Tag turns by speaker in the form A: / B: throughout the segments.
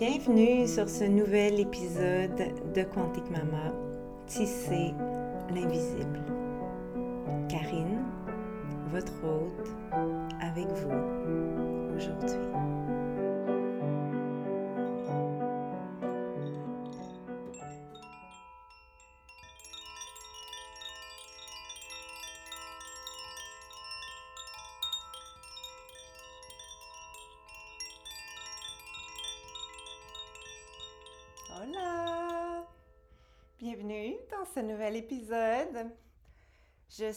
A: Bienvenue sur ce nouvel épisode de Quantique Mama, Tisser l'invisible. Karine, votre hôte, avec vous aujourd'hui.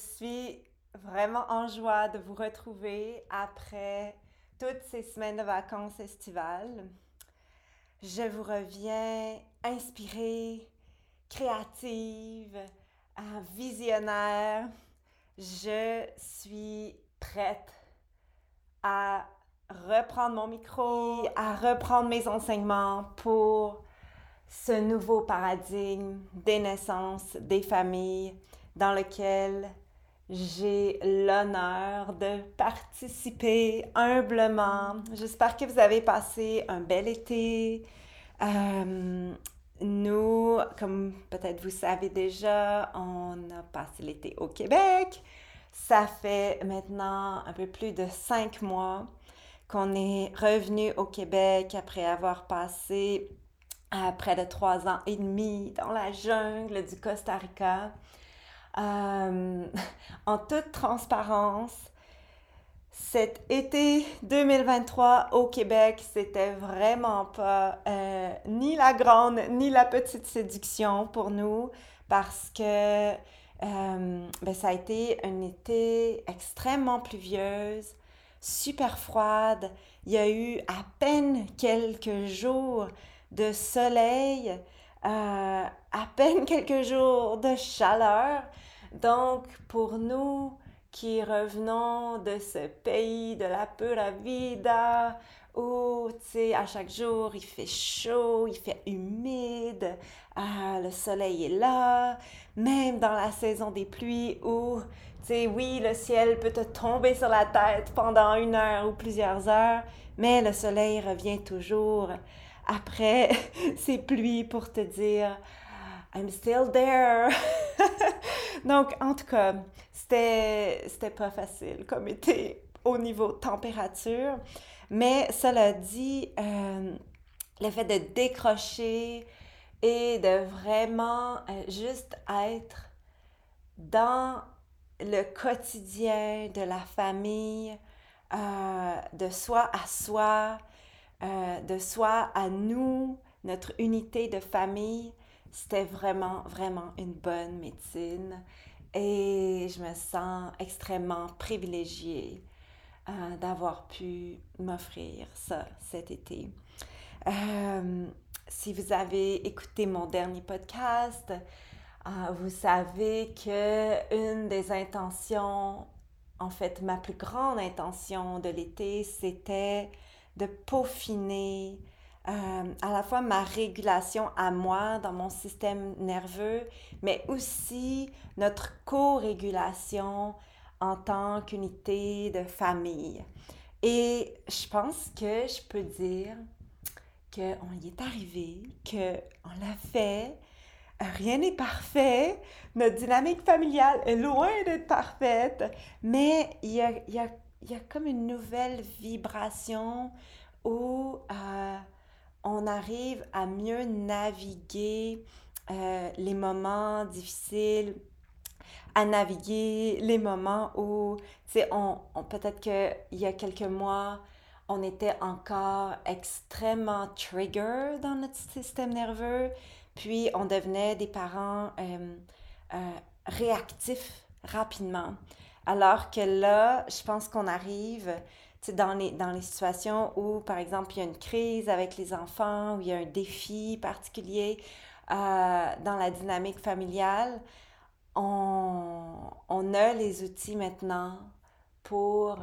A: Suis vraiment en joie de vous retrouver après toutes ces semaines de vacances estivales. Je vous reviens inspirée, créative, visionnaire. Je suis prête à reprendre mon micro, à reprendre mes enseignements pour ce nouveau paradigme des naissances, des familles, dans lequel j'ai l'honneur de participer humblement. J'espère que vous avez passé un bel été. Euh, nous, comme peut-être vous savez déjà, on a passé l'été au Québec. Ça fait maintenant un peu plus de cinq mois qu'on est revenu au Québec après avoir passé près de trois ans et demi dans la jungle du Costa Rica. Euh, en toute transparence, cet été 2023 au Québec, c'était vraiment pas euh, ni la grande ni la petite séduction pour nous parce que euh, ben, ça a été un été extrêmement pluvieuse, super froide. Il y a eu à peine quelques jours de soleil, à peine quelques jours de chaleur. Donc, pour nous qui revenons de ce pays de la pura vida, où, tu sais, à chaque jour, il fait chaud, il fait humide, ah, le soleil est là, même dans la saison des pluies où, tu sais, oui, le ciel peut te tomber sur la tête pendant une heure ou plusieurs heures, mais le soleil revient toujours après ces pluies pour te dire I'm still there. Donc, en tout cas, c'était, c'était pas facile comme été au niveau température. Mais cela dit, euh, le fait de décrocher et de vraiment euh, juste être dans le quotidien de la famille, euh, de soi à soi, de soi à nous, notre unité de famille, c'était vraiment, vraiment une bonne médecine. Et je me sens extrêmement privilégiée euh, d'avoir pu m'offrir ça cet été. Euh, si vous avez écouté mon dernier podcast, vous savez que une des intentions, en fait ma plus grande intention de l'été, c'était de peaufiner euh, à la fois ma régulation à moi dans mon système nerveux, mais aussi notre co-régulation en tant qu'unité de famille. Et je pense que je peux dire qu'on y est arrivé, qu'on l'a fait. Rien n'est parfait. Notre dynamique familiale est loin d'être parfaite, mais il y a, y a y a comme une nouvelle vibration où euh, on arrive à mieux naviguer euh, les moments difficiles, à naviguer les moments où, tu sais, on, peut-être qu'il y a quelques mois, on était encore extrêmement trigger dans notre système nerveux, puis on devenait des parents euh, réactifs rapidement. Alors que là, je pense qu'on arrive dans les, dans les situations où, par exemple, il y a une crise avec les enfants, où il y a un défi particulier euh, dans la dynamique familiale, on, on, a les outils maintenant pour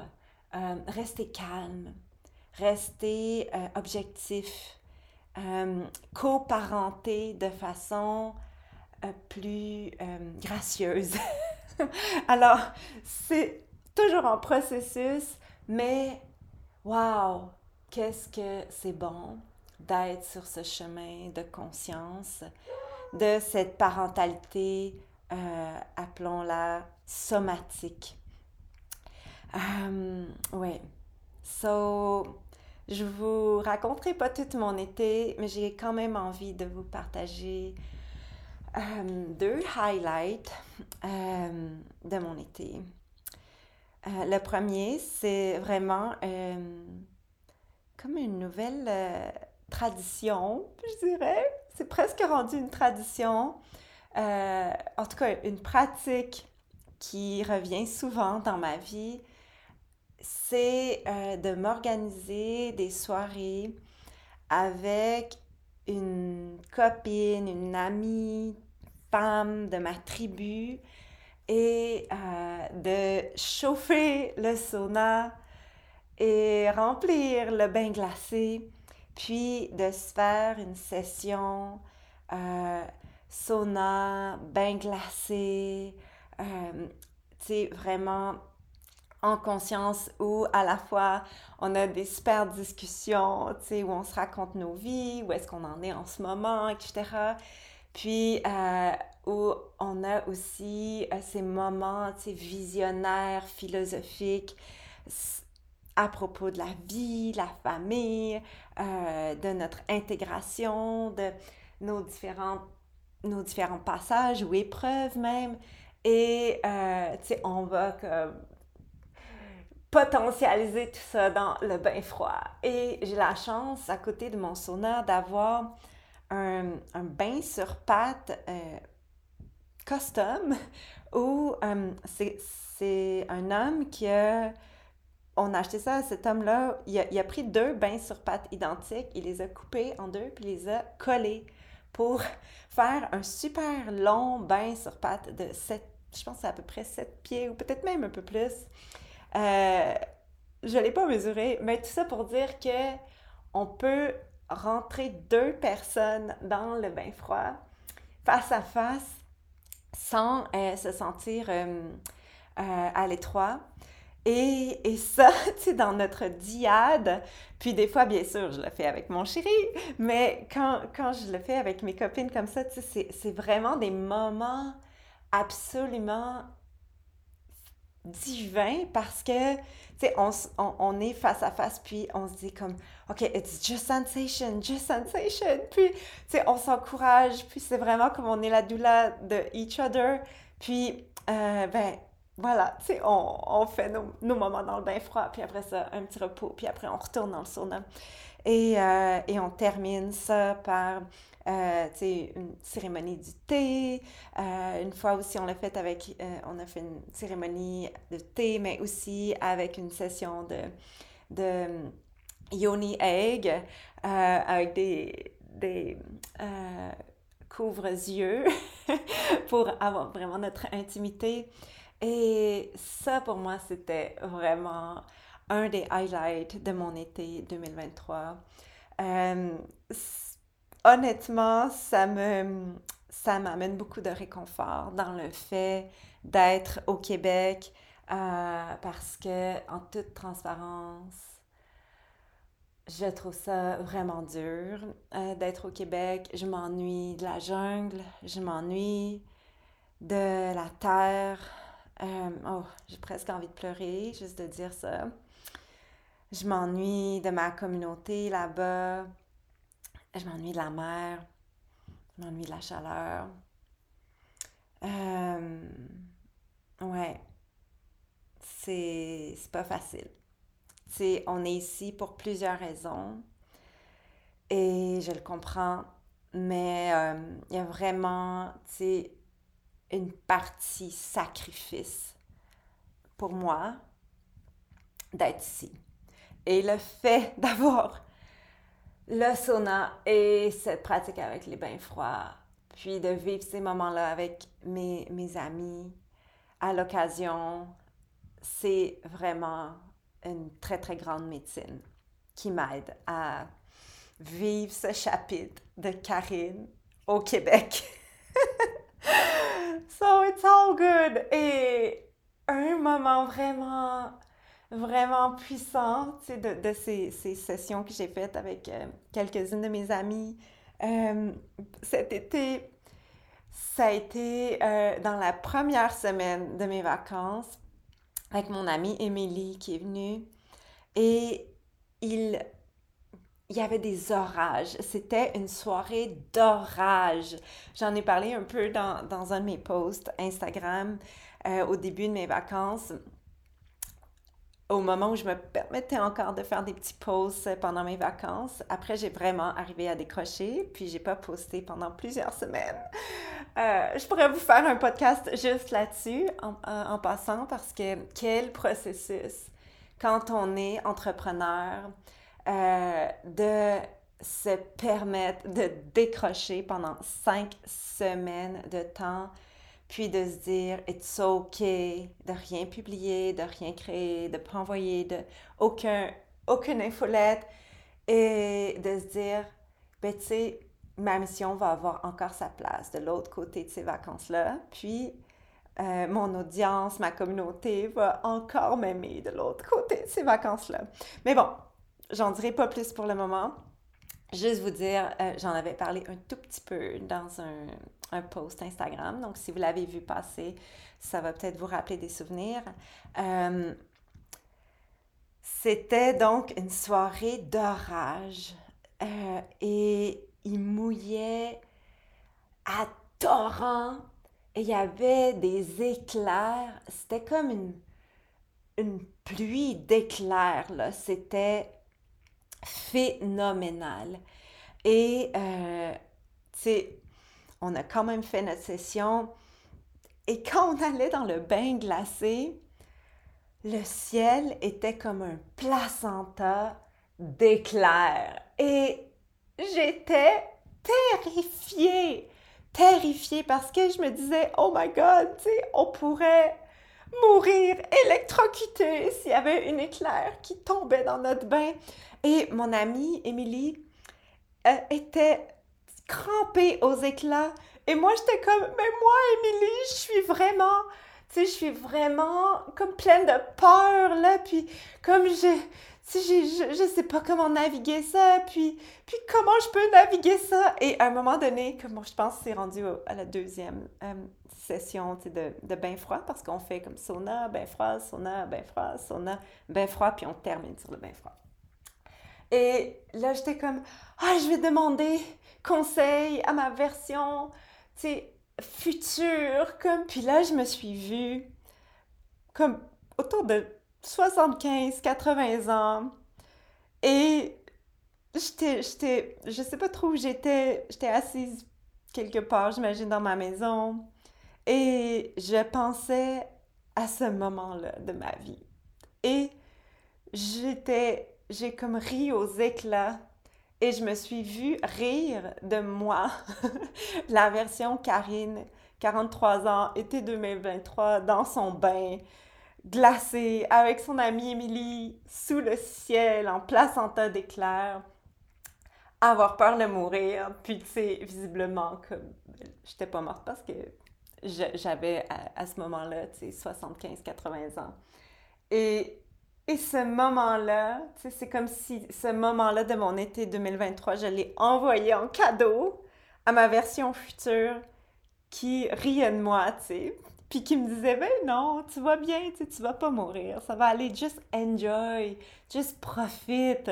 A: euh, rester calme, rester euh, objectif, coparenter de façon plus gracieuse. Alors, c'est toujours en processus, mais wow, qu'est-ce que c'est bon d'être sur ce chemin de conscience, de cette parentalité, euh, appelons-la somatique. Um, ouais. So, je vous raconterai pas tout mon été, mais j'ai quand même envie de vous partager um, deux highlights de mon été. Euh, le premier, c'est vraiment comme une nouvelle euh, tradition, je dirais. C'est presque rendu une tradition. Euh, en tout cas, une pratique qui revient souvent dans ma vie, c'est euh, de m'organiser des soirées avec une copine, une amie, femme de ma tribu et de chauffer le sauna et remplir le bain glacé, puis de se faire une session euh, sauna, bain glacé, euh, tu sais, vraiment en conscience où à la fois on a des super discussions, tu sais, où on se raconte nos vies, où est-ce qu'on en est en ce moment, etc. Puis euh, où on a aussi ces moments, visionnaires, philosophiques, à propos de la vie, la famille, euh, de notre intégration, de nos différents, nos différents passages ou épreuves même. Et, euh, on va comme potentialiser tout ça dans le bain froid. Et j'ai la chance, à côté de mon sauna, d'avoir un, bain sur pâte euh, custom où c'est un homme qui a on a acheté ça cet homme-là. Il a, pris deux bains sur pâte identiques, il les a coupés en deux, puis il les a collés pour faire un super long bain sur pâte de 7, je pense à peu près 7 pieds, ou peut-être même un peu plus. Euh, je ne l'ai pas mesuré, mais tout ça pour dire que on peut rentrer deux personnes dans le bain froid face à face sans euh, se sentir euh, à l'étroit. Et, et, ça, tu sais, dans notre diade, puis des fois, bien sûr, je le fais avec mon chéri, mais quand, quand je le fais avec mes copines comme ça, tu sais, c'est vraiment des moments absolument divins parce que, tu sais, on, on, on, est face à face, puis on se dit comme, OK, it's just sensation, just sensation. Puis, tu sais, on s'encourage, puis c'est vraiment comme on est la doula de each other. Puis, euh, ben, voilà, tu sais, on, fait nos, moments dans le bain froid, puis après ça, un petit repos, puis après on retourne dans le sauna. Et, euh, et on termine ça par, euh, une cérémonie du thé. Euh, une fois aussi, on l'a fait avec, on a fait une cérémonie de thé, mais aussi avec une session de, de yoni egg, avec des, des couvre-yeux pour avoir vraiment notre intimité. Et ça, pour moi, c'était vraiment un des highlights de mon été 2023. Euh, honnêtement, ça me ça m'amène beaucoup de réconfort dans le fait d'être au Québec euh, parce que en toute transparence, je trouve ça vraiment dur euh, d'être au Québec. Je m'ennuie de la jungle, je m'ennuie de la terre, euh, oh, j'ai presque envie de pleurer juste de dire ça. Je m'ennuie de ma communauté là-bas. Je m'ennuie de la mer. Je m'ennuie de la chaleur. Euh, ouais. C'est pas facile. sais, on est ici pour plusieurs raisons. Et je le comprends. Mais euh, il y a vraiment, une partie sacrifice pour moi d'être ici. Et le fait d'avoir le sauna et cette pratique avec les bains froids, puis de vivre ces moments-là avec mes, mes amis à l'occasion, c'est vraiment une très, très grande médecine qui m'aide à vivre ce chapitre de Karine au Québec. So it's all good. Et un moment vraiment vraiment puissant de, de ces, ces, sessions que j'ai faites avec euh, quelques-unes de mes amies. Euh, cet été, ça a été euh, dans la première semaine de mes vacances avec mon amie Émilie qui est venue et il, il y avait des orages. C'était une soirée d'orage. J'en ai parlé un peu dans, dans, un de mes posts Instagram au début de mes vacances au moment où je me permettais encore de faire des petits posts pendant mes vacances. Après, j'ai vraiment arrivé à décrocher, puis j'ai pas posté pendant plusieurs semaines. Euh, je pourrais vous faire un podcast juste là-dessus en, passant parce que quel processus quand on est entrepreneur euh, de se permettre de décrocher pendant cinq semaines de temps puis de se dire it's okay de rien publier, de rien créer, de pas envoyer aucune infolette et de se dire ben tu sais ma mission va avoir encore sa place de l'autre côté de ces vacances là, puis euh, mon audience, ma communauté va encore m'aimer de l'autre côté de ces vacances-là. Mais bon, j'en dirai pas plus pour le moment. Juste vous dire, euh, j'en avais parlé un tout petit peu dans un, un post Instagram. Donc, si vous l'avez vu passer, ça va peut-être vous rappeler des souvenirs. Euh, c'était donc une soirée d'orage euh, et il mouillait à torrent et il y avait des éclairs. C'était comme une, pluie d'éclairs, là. C'était phénoménal. Et, euh, tu sais, on a quand même fait notre session. Et quand on allait dans le bain glacé, le ciel était comme un placenta d'éclairs. Et j'étais terrifiée, terrifiée parce que je me disais, oh my God, on pourrait mourir électrocuté s'il y avait une éclair qui tombait dans notre bain. Et mon amie Émilie euh, était crampée aux éclats. Et moi, j'étais comme, mais moi, Émilie, je suis vraiment, tu sais, je suis vraiment comme pleine de peur, là. Puis, comme je, je, je sais pas comment naviguer ça. Puis, puis comment je peux naviguer ça? Et à un moment donné, comme je pense que c'est rendu à la deuxième euh, session de, de bain froid, parce qu'on fait comme sauna, bain froid, sauna, bain froid, sauna, bain froid, puis on termine sur le bain froid. Et là, j'étais comme, ah, je vais demander conseil à ma version, tu future, comme... Puis là, je me suis vue comme autour de 75, 80 ans. Et j'étais, j'étais, je sais pas trop où j'étais, j'étais assise quelque part, j'imagine, dans ma maison. Et je pensais à ce moment-là de ma vie. Et j'étais, j'ai comme ri aux éclats et je me suis vue rire de moi, la version Karine, 43 ans, été 2023, dans son bain, glacé, avec son amie Émilie, sous le ciel, en placenta d'éclairs, avoir peur de mourir, puis tu sais, visiblement, comme, j'étais pas morte parce que j'avais à, à, ce moment-là, tu sais, 75-80 ans. Et et ce moment-là, c'est comme si ce moment-là de mon été 2023, je l'ai envoyé en cadeau à ma version future qui riait de moi, tu sais, puis qui me disait, ben non, tu vas bien, tu tu vas pas mourir, ça va aller, just enjoy, just profite.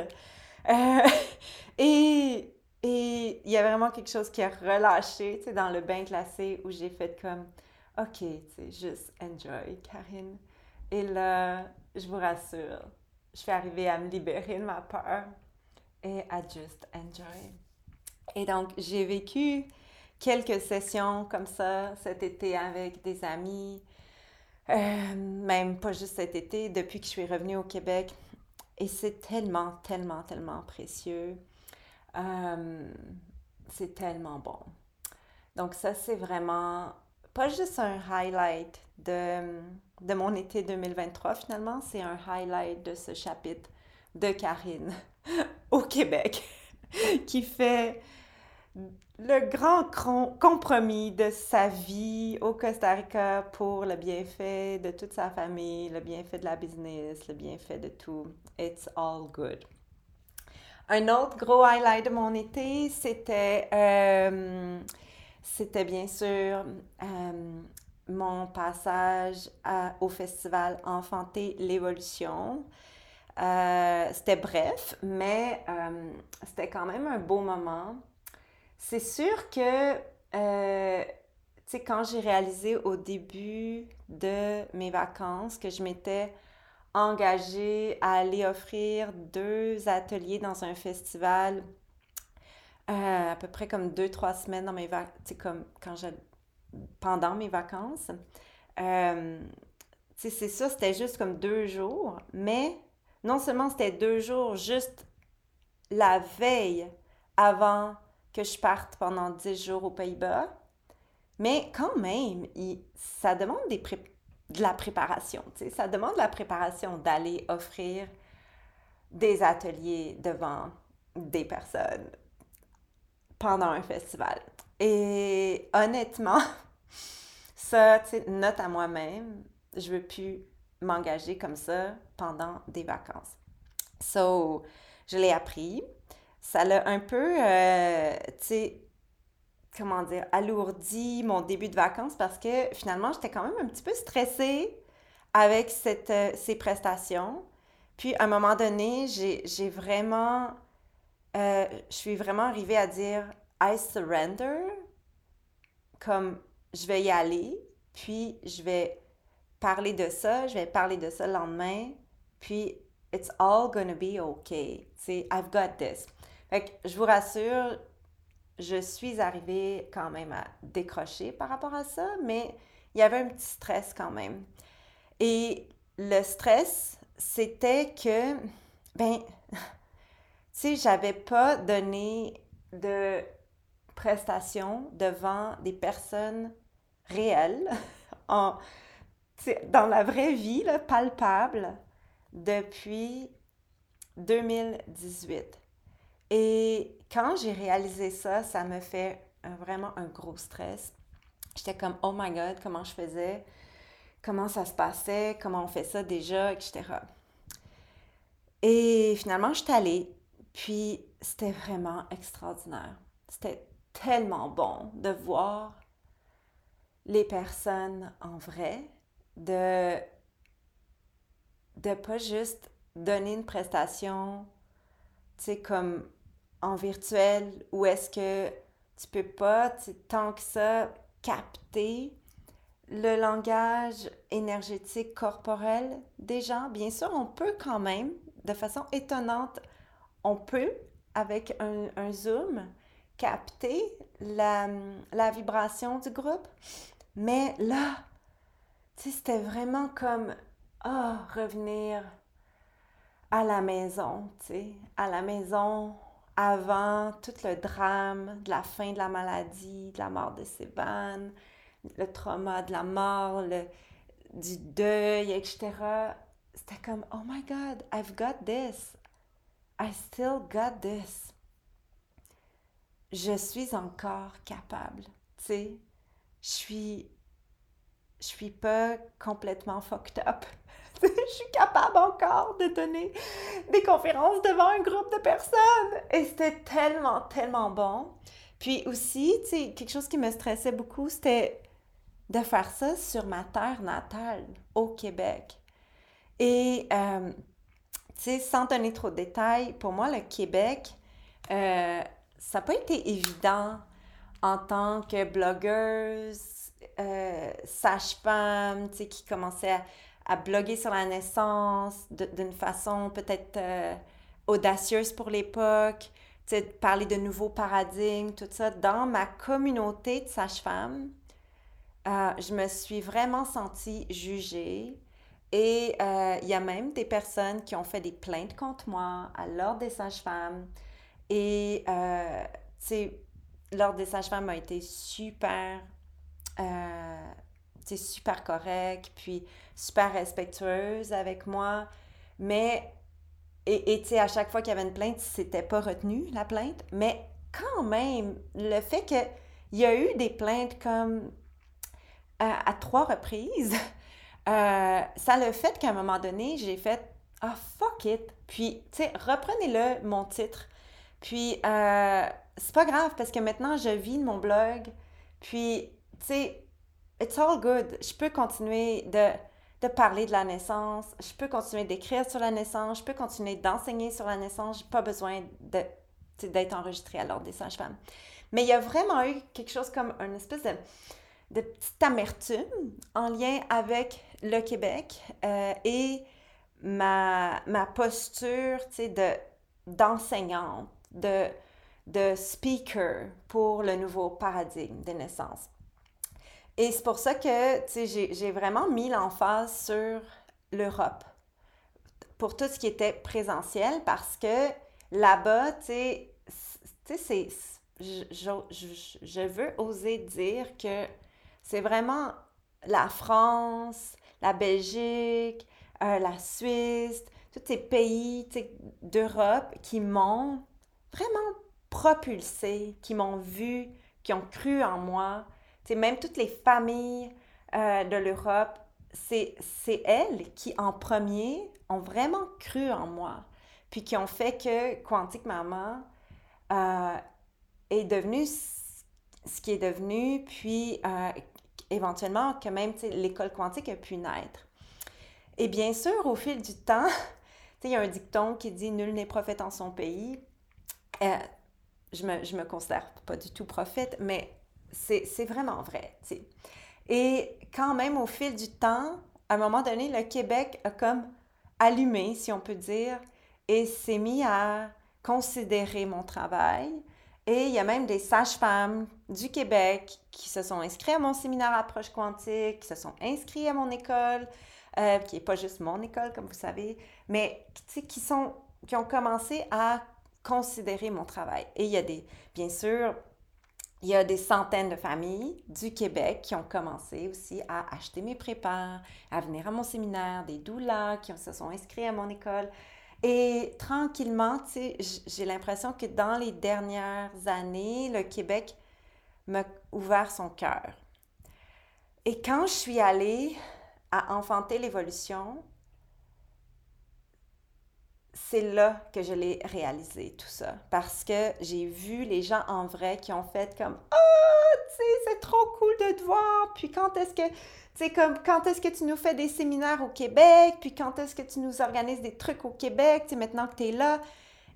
A: Euh, et et il y a vraiment quelque chose qui a relâché, tu sais, dans le bain glacé où j'ai fait comme, ok, tu sais, just enjoy, Karine. Et là, je vous rassure, je vais arriver à me libérer de ma peur et à just enjoy. Et donc, j'ai vécu quelques sessions comme ça cet été avec des amis, euh, même pas juste cet été, depuis que je suis revenue au Québec. Et c'est tellement, tellement, tellement précieux. Euh, c'est tellement bon. Donc ça, c'est vraiment pas juste un highlight de de mon été 2023 finalement, c'est un highlight de ce chapitre de Karine au Québec qui fait le grand compromis de sa vie au Costa Rica pour le bienfait de toute sa famille, le bienfait de la business, le bienfait de tout. It's all good. Un autre gros highlight de mon été, c'était, euh, c'était bien sûr euh, mon passage au festival Enfanter l'évolution. Euh, c'était bref, mais c'était quand même un beau moment c'est sûr que, euh, tu sais, quand j'ai réalisé au début de mes vacances que je m'étais engagée à aller offrir deux ateliers dans un festival euh, à peu près comme deux, trois semaines dans mes vacances, comme quand je, pendant mes vacances. Euh, c'est ça, c'était juste comme deux jours, mais non seulement c'était deux jours, juste la veille avant que je parte pendant 10 jours aux Pays-Bas. Mais quand même, ça demande de la préparation. Ça demande de la préparation d'aller offrir des ateliers devant des personnes pendant un festival. Et honnêtement, ça, note à moi-même, je veux plus m'engager comme ça pendant des vacances. So, je l'ai appris ça l'a un peu, euh, tu sais, comment dire, alourdi mon début de vacances parce que finalement, j'étais quand même un petit peu stressée avec cette, euh, ces prestations. Puis, à un moment donné, j'ai vraiment, euh, je suis vraiment arrivée à dire I surrender, comme je vais y aller, puis je vais parler de ça, je vais parler de ça le lendemain, puis it's all gonna be okay. Tu I've got this. Fait que je vous rassure, je suis arrivée quand même à décrocher par rapport à ça, mais il y avait un petit stress quand même. Et le stress, c'était que, ben, tu sais, j'avais pas donné de prestations devant des personnes réelles, en, dans la vraie vie, palpable, depuis 2018. Et quand j'ai réalisé ça, ça me fait vraiment un gros stress. J'étais comme, oh my God, comment je faisais, comment ça se passait, comment on fait ça déjà, etc. Et finalement, je suis allée, puis c'était vraiment extraordinaire. C'était tellement bon de voir les personnes en vrai, de de pas juste donner une prestation, tu sais, comme en virtuel ou est-ce que tu peux pas tant que ça capter le langage énergétique corporel des gens? Bien sûr, on peut quand même, de façon étonnante, on peut, avec un, zoom, capter la, la, vibration du groupe. Mais là, c'était vraiment comme, ah, revenir à la maison, tu à la maison, avant tout le drame de la fin de la maladie, de la mort de Séban, le trauma de la mort, le, du deuil, etc. C'était comme, oh my God, I've got this. I still got this. Je suis encore capable. Tu sais, je suis, je suis pas complètement fucked up. je suis capable encore de donner des conférences devant un groupe de personnes. Et c'était tellement, tellement bon. Puis aussi, tu sais, quelque chose qui me stressait beaucoup, c'était de faire ça sur ma terre natale, au Québec. Et, euh, tu sais, sans donner trop de détails, pour moi, le Québec, euh, ça n'a pas été évident en tant que blogueuse, euh, sage-femme, tu sais, qui commençait à bloguer sur la naissance d'une façon peut-être euh, audacieuse pour l'époque, parler de nouveaux paradigmes, tout ça. Dans ma communauté de sages-femmes, euh, je me suis vraiment sentie jugée. Et euh, il y a même des personnes qui ont fait des plaintes contre moi à l'ordre des sages-femmes. Et, tu sais, l'ordre des sages-femmes a été super super correct, puis super respectueuse avec moi. Mais, et tu sais, à chaque fois qu'il y avait une plainte, c'était pas retenu, la plainte. Mais quand même, le fait qu'il y a eu des plaintes comme à trois reprises, euh, ça le fait qu'à un moment donné, j'ai fait Ah, fuck it. Puis, tu sais, reprenez-le, mon titre. Puis, euh, c'est pas grave parce que maintenant, je vis mon blog. Puis, tu sais, it's all good. Je peux continuer de, de parler de la naissance. Je peux continuer d'écrire sur la naissance. Je peux continuer d'enseigner sur la naissance. J'ai pas besoin de, d'être enregistrée à l'ordre des sages-femmes. Mais il y a vraiment eu quelque chose comme une espèce de, de petite amertume en lien avec le Québec euh, et ma, ma posture de, d'enseignante, de, de speaker pour le nouveau paradigme des naissances. Et c'est pour ça que j'ai, vraiment mis l'emphase sur l'Europe pour tout ce qui était présentiel parce que là-bas, tu sais, c'est, je, je, je, veux oser dire que c'est vraiment la France, la Belgique, euh, la Suisse, tous ces pays d'Europe qui m'ont vraiment propulsé, qui m'ont vu, qui ont cru en moi. C'est même toutes les familles euh, de l'Europe, c'est elles qui en premier ont vraiment cru en moi, puis qui ont fait que Quantique Maman euh, est devenu ce qui est devenu, puis éventuellement que même l'école quantique a pu naître. Et bien sûr, au fil du temps, il y a un dicton qui dit Nul n'est prophète en son pays. Euh, je me, je me considère pas du tout prophète, mais c'est vraiment vrai. Et quand même, au fil du temps, à un moment donné, le Québec a comme allumé, si on peut dire, et s'est mis à considérer mon travail, et il y a même des sages-femmes du Québec qui se sont inscrits à mon séminaire Approche quantique, qui se sont inscrits à mon école, euh, qui n'est pas juste mon école, comme vous savez, mais qui, sont, qui ont commencé à considérer mon travail. Et il y a des, bien sûr, il y a des centaines de familles du Québec qui ont commencé aussi à acheter mes prépares, à venir à mon séminaire, des doulas qui se sont inscrits à mon école. Et tranquillement, j'ai l'impression que dans les dernières années, le Québec m'a ouvert son cœur. Et quand je suis allée à enfanter l'évolution, c'est là que je l'ai réalisé, tout ça. Parce que j'ai vu les gens en vrai qui ont fait comme oh, tu sais, c'est trop cool de te voir. Puis quand est-ce que c'est comme quand est-ce que tu nous fais des séminaires au Québec, puis quand est-ce que tu nous organises des trucs au Québec, tu maintenant que tu es là.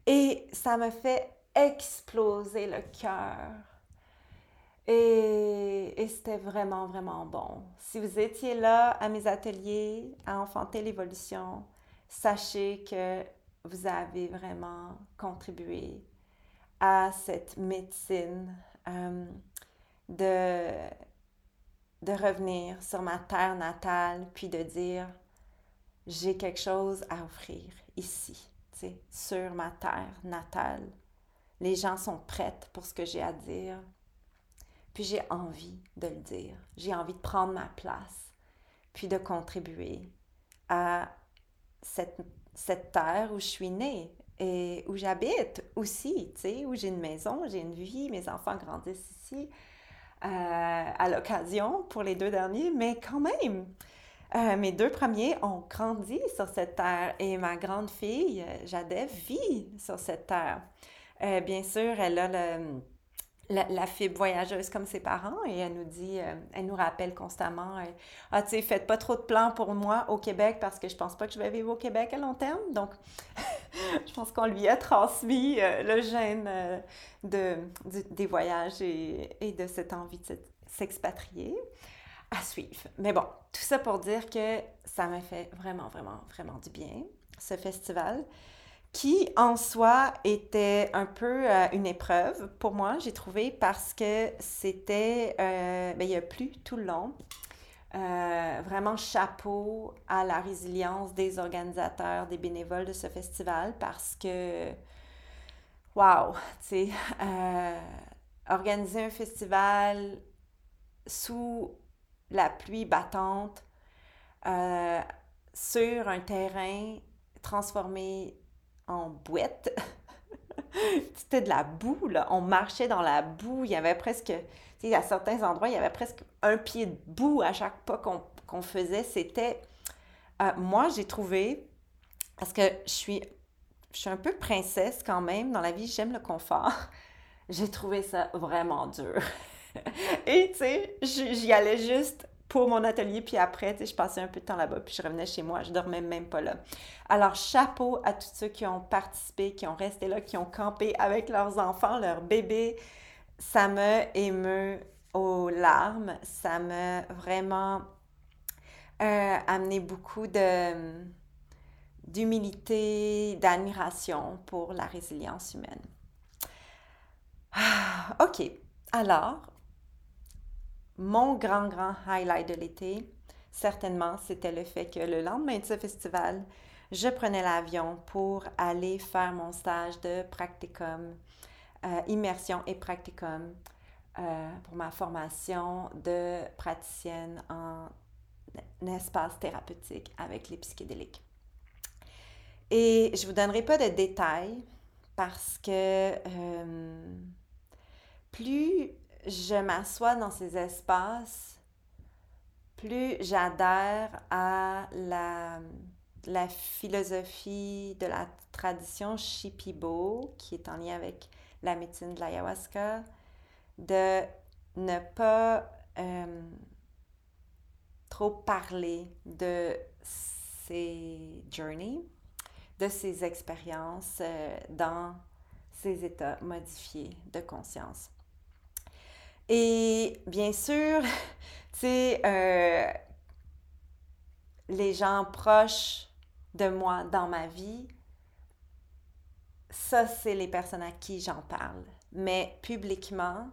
A: Et ça me fait exploser le cœur. Et, et c'était vraiment, vraiment bon. Si vous étiez là à mes ateliers, à enfanter l'évolution, sachez que vous avez vraiment contribué à cette médecine euh, de de revenir sur ma terre natale, puis de dire, j'ai quelque chose à offrir ici, sur ma terre natale. Les gens sont prêts pour ce que j'ai à dire. Puis j'ai envie de le dire. J'ai envie de prendre ma place, puis de contribuer à cette, cette terre où je suis née et où j'habite aussi, tu sais, où j'ai une maison, j'ai une vie, mes enfants grandissent ici. Euh, à l'occasion pour les deux derniers, mais quand même, euh, mes deux premiers ont grandi sur cette terre et ma grande fille, euh, Jadef, vit sur cette terre. bien sûr, elle a le, la, fibre voyageuse comme ses parents et elle nous dit, elle nous rappelle constamment, ah tu sais, faites pas trop de plans pour moi au Québec parce que je pense pas que je vais vivre au Québec à long terme. Donc, je pense qu'on lui a transmis le gène de, des voyages et, et, de cette envie de s'expatrier à suivre. Mais bon, tout ça pour dire que ça m'a fait vraiment, vraiment, vraiment du bien, ce festival, qui en soi était un peu euh, une épreuve pour moi, j'ai trouvé, parce que c'était, euh, ben, il y a plu tout le long. Euh, vraiment chapeau à la résilience des organisateurs, des bénévoles de ce festival, parce que wow, tu sais, organiser un festival sous la pluie battante, sur un terrain transformé en boîte, C'était de la boue, là. On marchait dans la boue. Il y avait presque, tu sais, à certains endroits, il y avait presque un pied de boue à chaque pas qu'on faisait. C'était, euh, moi, j'ai trouvé, parce que je suis, je suis un peu princesse quand même dans la vie, j'aime le confort. J'ai trouvé ça vraiment dur. Et tu sais, j'y allais juste pour mon atelier, puis après, je passais un peu de temps là-bas, puis je revenais chez moi, je dormais même pas là. Alors, chapeau à tous ceux qui ont participé, qui ont resté là, qui ont campé avec leurs enfants, leurs bébés. Ça me émeut aux larmes, ça m'a vraiment euh, amené beaucoup de d'humilité, d'admiration pour la résilience humaine. Ah, OK. Alors, mon grand, grand highlight de l'été, certainement, c'était le fait que le lendemain de ce festival, je prenais l'avion pour aller faire mon stage de practicum, euh, immersion et practicum euh, pour ma formation de praticienne en espace thérapeutique avec les psychédéliques. Et je ne vous donnerai pas de détails parce que euh, plus je m'assois dans ces espaces, plus j'adhère à la, philosophie de la tradition Shipibo, qui est en lien avec la médecine de l'ayahuasca, de ne pas euh, trop parler de ces journeys, de ces expériences euh, dans ces états modifiés de conscience. Et bien sûr, tu sais, euh, les gens proches de moi dans ma vie, ça, c'est les personnes à qui j'en parle. Mais publiquement,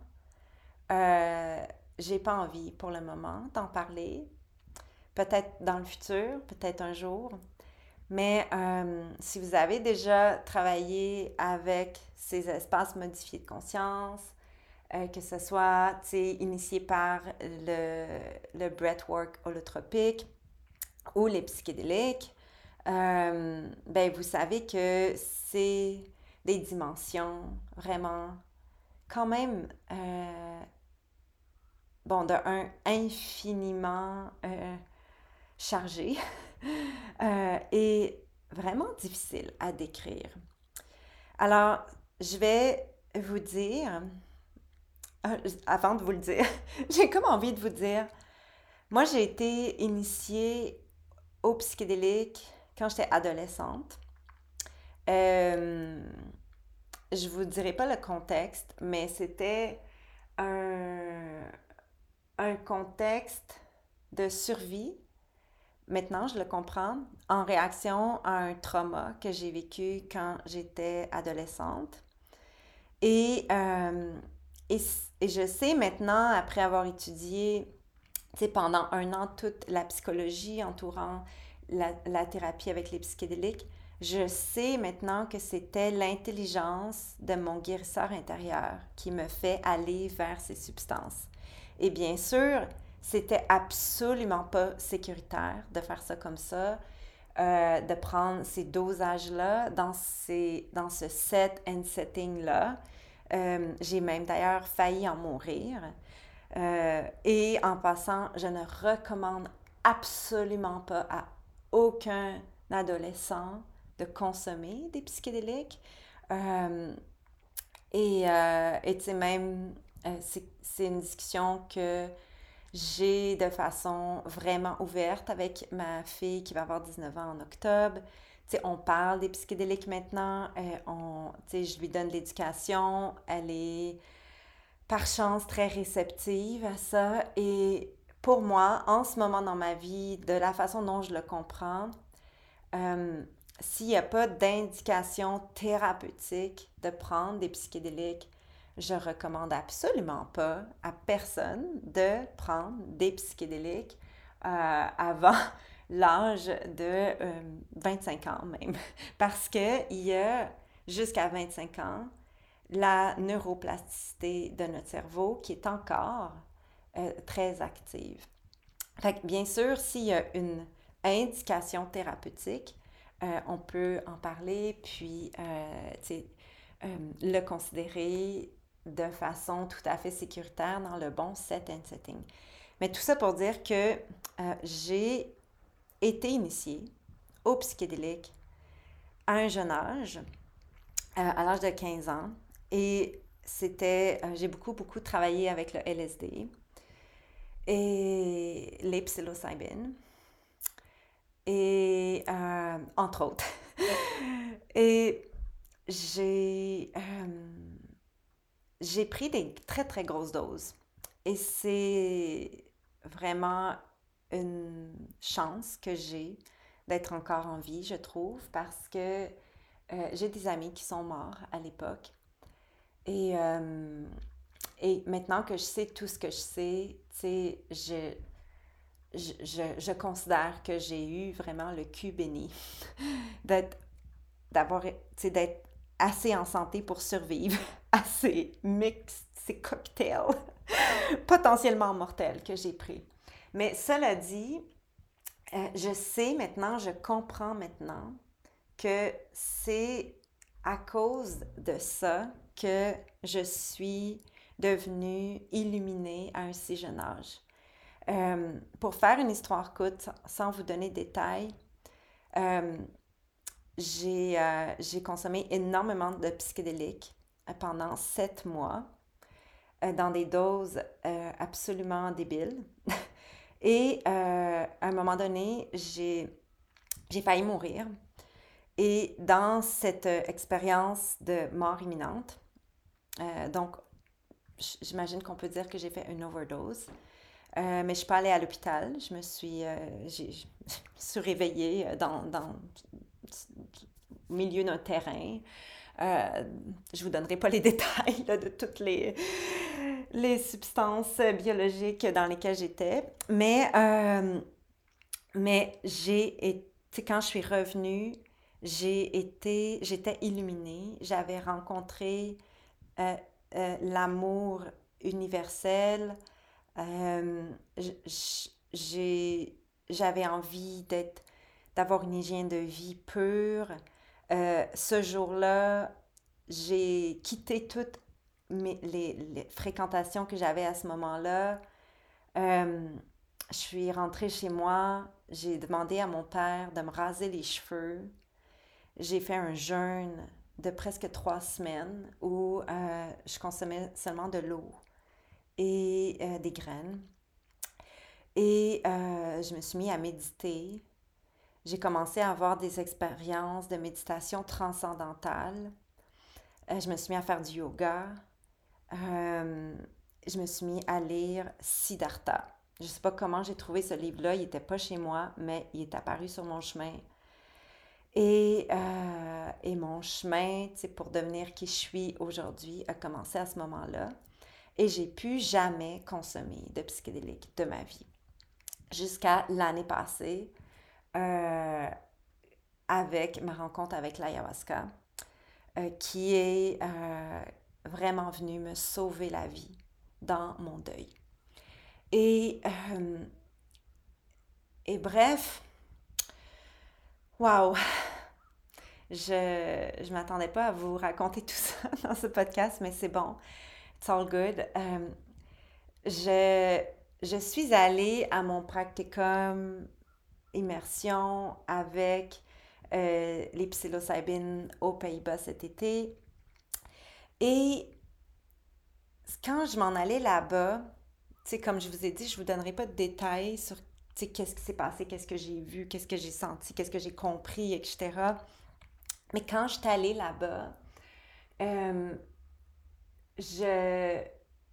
A: euh, j'ai pas envie pour le moment d'en parler. Peut-être dans le futur, peut-être un jour. Mais euh, si vous avez déjà travaillé avec ces espaces modifiés de conscience, euh, que ce soit initié par le, le breathwork holotropique ou les psychédéliques, euh, ben vous savez que c'est des dimensions vraiment quand même, euh, bon, de un, infiniment chargées et vraiment difficiles à décrire. Alors, je vais vous dire avant de vous le dire, j'ai comme envie de vous dire, moi j'ai été initiée au psychédélique quand j'étais adolescente. Euh, je vous dirai pas le contexte, mais c'était un, un contexte de survie. Maintenant, je le comprends, en réaction à un trauma que j'ai vécu quand j'étais adolescente. Et euh, et, je sais maintenant, après avoir étudié pendant un an toute la psychologie entourant la, thérapie avec les psychédéliques, je sais maintenant que c'était l'intelligence de mon guérisseur intérieur qui me fait aller vers ces substances. Et bien sûr, c'était absolument pas sécuritaire de faire ça comme ça, euh, de prendre ces dosages-là dans, dans ce set and setting-là. Euh, j'ai même d'ailleurs failli en mourir. Euh, et en passant, je ne recommande absolument pas à aucun adolescent de consommer des psychédéliques. Euh, et tu sais, même, c'est une discussion que j'ai de façon vraiment ouverte avec ma fille qui va avoir 19 ans en octobre on parle des psychédéliques maintenant, euh, je lui donne l'éducation, elle est par chance très réceptive à ça. Et pour moi, en ce moment dans ma vie, de la façon dont je le comprends, euh, s'il n'y a pas d'indication thérapeutique de prendre des psychédéliques, je recommande absolument pas à personne de prendre des psychédéliques euh, avant l'âge de 25 euh, ans même. Parce qu'il y a jusqu'à 25 ans la neuroplasticité de notre cerveau qui est encore euh, très active. bien sûr, s'il y a une indication thérapeutique, euh, on peut en parler, puis le considérer de façon tout à fait sécuritaire dans le bon set and setting. Mais tout ça pour dire que j'ai été initiée au psychédélique à un jeune âge, à l'âge de 15 ans. Et c'était, j'ai beaucoup, beaucoup travaillé avec le LSD et les psilocybines, et euh, entre autres. et j'ai, euh, j'ai pris des très, très grosses doses. Et c'est vraiment une chance que j'ai d'être encore en vie, je trouve, parce que euh, j'ai des amis qui sont morts à l'époque. Et et maintenant que je sais tout ce que je sais, je, je, je, considère que j'ai eu vraiment le cul béni d'être, d'avoir, d'être assez en santé pour survivre à ces mix, ces cocktails potentiellement mortels que j'ai pris. Mais cela dit, euh, je sais maintenant, je comprends maintenant que c'est à cause de ça que je suis devenue illuminée à un si jeune âge. Euh, pour faire une histoire courte, sans vous donner de détails, euh, j'ai consommé énormément de psychédéliques pendant sept mois, dans des doses absolument débiles. Et à un moment donné, j'ai failli mourir. Et dans cette expérience de mort imminente, donc j'imagine qu'on peut dire que j'ai fait une overdose. Euh, mais je suis pas allée à l'hôpital. Je me suis, euh, suis réveillée euh, dans, dans, au milieu d'un terrain. Euh, je vous donnerai pas les détails de toutes les, les substances biologiques dans lesquelles j'étais. Mais, mais j'ai quand je suis revenue, j'ai été, j'étais illuminée. J'avais rencontré euh, l'amour universel. Euh, j'avais envie d'être, d'avoir une hygiène de vie pure. Euh, ce jour-là, j'ai quitté toutes les, fréquentations que j'avais à ce moment-là. je suis rentrée chez moi, j'ai demandé à mon père de me raser les cheveux. J'ai fait un jeûne de presque trois semaines où euh, je consommais seulement de l'eau et euh, des graines. Et euh, je me suis mis à méditer. J'ai commencé à avoir des expériences de méditation transcendantale. je me suis mis à faire du yoga. je me suis mis à lire Siddhartha. Je ne sais pas comment j'ai trouvé ce livre-là. Il n'était pas chez moi, mais il est apparu sur mon chemin. Et, euh, et mon chemin pour devenir qui je suis aujourd'hui a commencé à ce moment-là. Et j'ai pu jamais consommer de psychédéliques de ma vie. Jusqu'à l'année passée, euh, avec ma rencontre avec l'ayahuasca, euh, qui est vraiment venue me sauver la vie dans mon deuil. Et, et bref, Wow! Je ne m'attendais pas à vous raconter tout ça dans ce podcast, mais c'est bon. It's all good. Euh, je, je suis allée à mon practicum immersion avec euh, les psilocybines aux Pays-Bas cet été. Et quand je m'en allais là-bas, comme je vous ai dit, je ne vous donnerai pas de détails sur qu'est-ce qui s'est passé, qu'est-ce que j'ai vu, qu'est-ce que j'ai senti, qu'est-ce que j'ai compris, etc. Mais quand je suis allée là-bas, euh, je,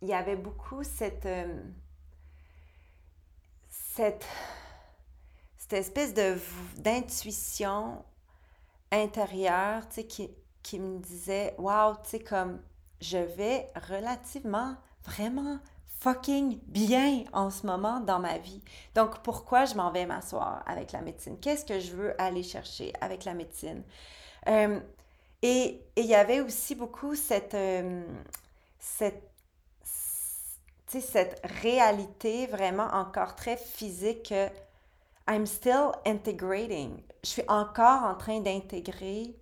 A: il y avait beaucoup cette, euh, cette, cette espèce de, d'intuition intérieure, tu sais, qui, qui me disait, wow, tu sais, comme je vais relativement, vraiment fucking bien en ce moment dans ma vie. Donc, pourquoi je m'en vais m'asseoir avec la médecine? Qu'est-ce que je veux aller chercher avec la médecine? Euh, et il y avait aussi beaucoup cette, euh, cette, cette réalité vraiment encore très physique que I'm still integrating. Je suis encore en train d'intégrer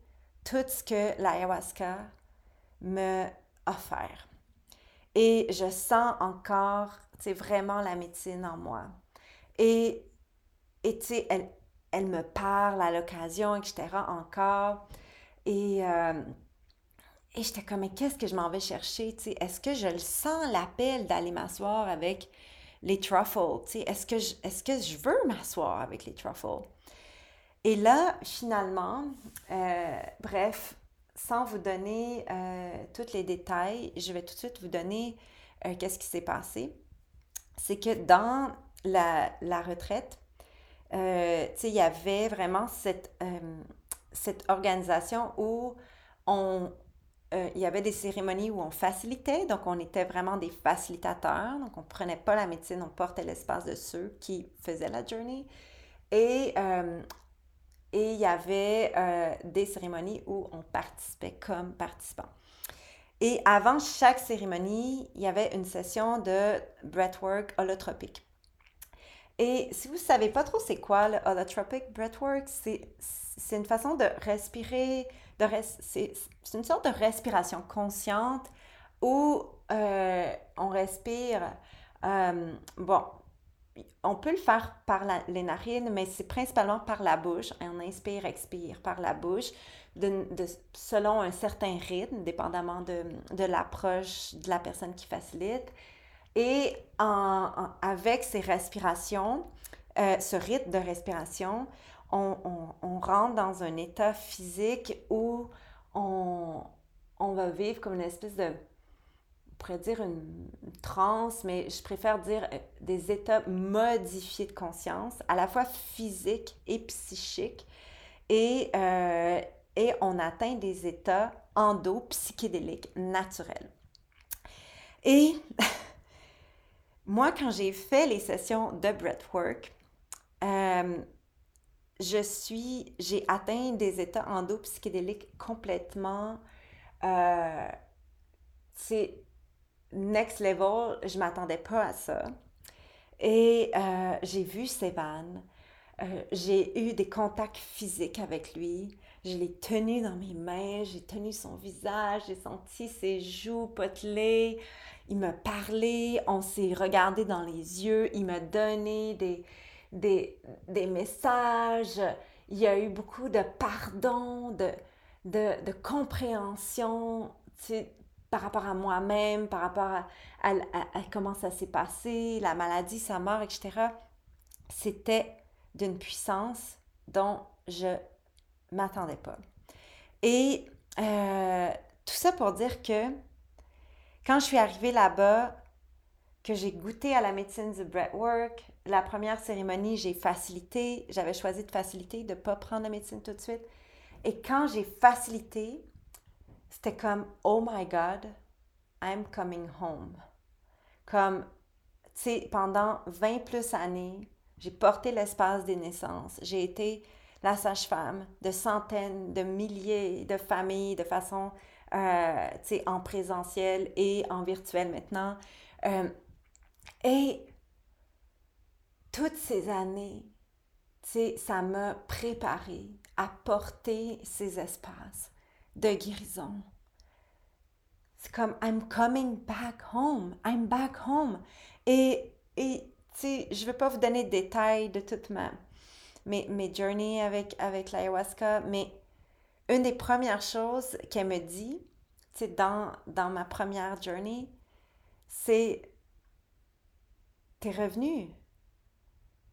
A: tout ce que l'ayahuasca me offert. Et je sens encore, sais, vraiment la médecine en moi. Et, et tu sais, elle, elle me parle à l'occasion, etc. encore. Et, euh, et j'étais comme, mais qu'est-ce que je m'en vais chercher? Est-ce que je le sens l'appel d'aller m'asseoir avec les truffles? Est-ce que, est-ce que je veux m'asseoir avec les truffles? Et là, finalement, euh, bref, sans vous donner euh, tous les détails, je vais tout de suite vous donner qu'est-ce qui s'est passé. C'est que dans la, la retraite, euh, il y avait vraiment cette, euh, cette organisation où on, euh, il y avait des cérémonies où on facilitait, donc on était vraiment des facilitateurs, donc on prenait pas la médecine, on portait l'espace de ceux qui faisaient la journée. Et, et il y avait des cérémonies où on participait comme participant. Et avant chaque cérémonie, il y avait une session de breathwork holotropique. Et si vous ne savez pas trop c'est quoi le holotropic breathwork, c'est une façon de respirer, c'est une sorte de respiration consciente où euh, on respire. Euh, bon, on peut le faire par les narines, mais c'est principalement par la bouche. On inspire, expire par la bouche, selon un certain rythme, dépendamment de, de l'approche de la personne qui facilite. Et avec ces respirations, euh, ce rythme de respiration, on, rentre dans un état physique où on, va vivre comme une espèce de, on pourrait dire une, transe, mais je préfère dire euh, des états modifiés de conscience, à la fois physique et psychique. Et, euh, et on atteint des états endo-psychédéliques naturels. Et moi, quand j'ai fait les sessions de breathwork, euh, je suis, j'ai atteint des états endo-psychédéliques complètement, euh, c'est next level, je m'attendais pas à ça. Et euh, j'ai vu Sévan, euh, j'ai eu des contacts physiques avec lui, je l'ai tenu dans mes mains, j'ai tenu son visage, j'ai senti ses joues potelées, il m'a parlé, on s'est regardé dans les yeux, il m'a donné des, des, messages, il y a eu beaucoup de pardon, de, de, compréhension par rapport à moi-même, par rapport à, comment ça s'est passé, la maladie, sa mort, etc. C'était d'une puissance dont je m'attendais pas. Et euh, tout ça pour dire que quand je suis arrivée là-bas, que j'ai goûté à la médecine du breathwork, la première cérémonie, j'ai facilité, j'avais choisi de faciliter, de ne pas prendre la médecine tout de suite. Et quand j'ai facilité, c'était comme, oh my God, I'm coming home. Comme, tu sais, pendant 20 plus années, j'ai porté l'espace des naissances. J'ai été la sage-femme de centaines, de milliers de familles de façon euh, en présentiel et en virtuel maintenant. Euh, et toutes ces années, ça m'a préparé à porter ces espaces de guérison. C'est comme I'm coming back home, I'm back home. Et, et je ne vais pas vous donner de détails de toute ma, mes, mes journeys avec, avec l'ayahuasca, mais une des premières choses qu'elle me dit, dans, dans ma première journey, c'est t'es revenu.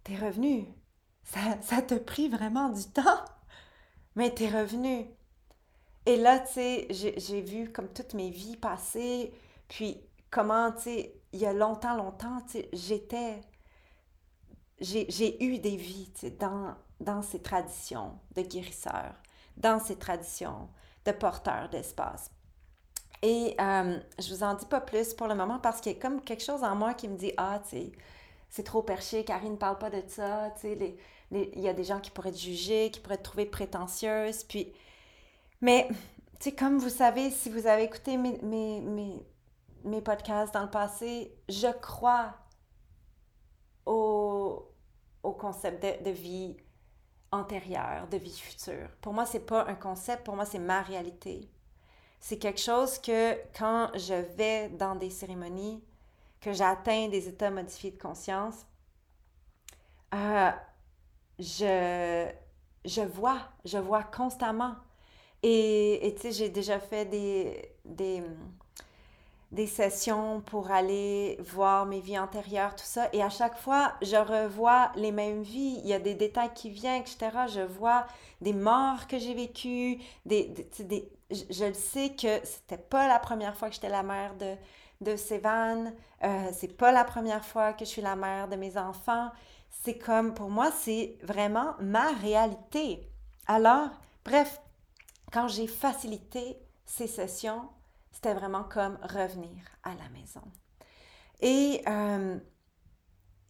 A: T'es revenu. Ça, ça te pris vraiment du temps, mais t'es revenu. Et là, tu sais, j'ai vu comme toutes mes vies passer, puis comment, tu sais, il y a longtemps, longtemps, tu sais, j'étais, j'ai eu des vies, tu sais, dans, dans ces traditions de guérisseurs dans ces traditions de porteurs d'espace. Et euh, je vous en dis pas plus pour le moment parce qu'il y a comme quelque chose en moi qui me dit Ah, tu sais, c'est trop perché, Karine ne parle pas de ça. Il y a des gens qui pourraient te juger, qui pourraient te trouver prétentieuse. Puis, mais, tu sais, comme vous savez, si vous avez écouté mes, mes, mes, mes podcasts dans le passé, je crois au, au concept de, de vie antérieure, de vie future. Pour moi, c'est pas un concept, pour moi, c'est ma réalité. c'est quelque chose que quand je vais dans des cérémonies, que j'atteins des états modifiés de conscience, euh, je, je vois, je vois constamment. Et tu sais, j'ai déjà fait des, des, des sessions pour aller voir mes vies antérieures, tout ça. Et à chaque fois, je revois les mêmes vies. Il y a des détails qui viennent, etc. Je vois des morts que j'ai vécues. Des, des, je, le sais que c'était pas la première fois que j'étais la mère de, de Sévan. Euh, c'est pas la première fois que je suis la mère de mes enfants. C'est comme, pour moi, c'est vraiment ma réalité. Alors, bref, quand j'ai facilité ces sessions, c'était vraiment comme revenir à la maison. Et, euh,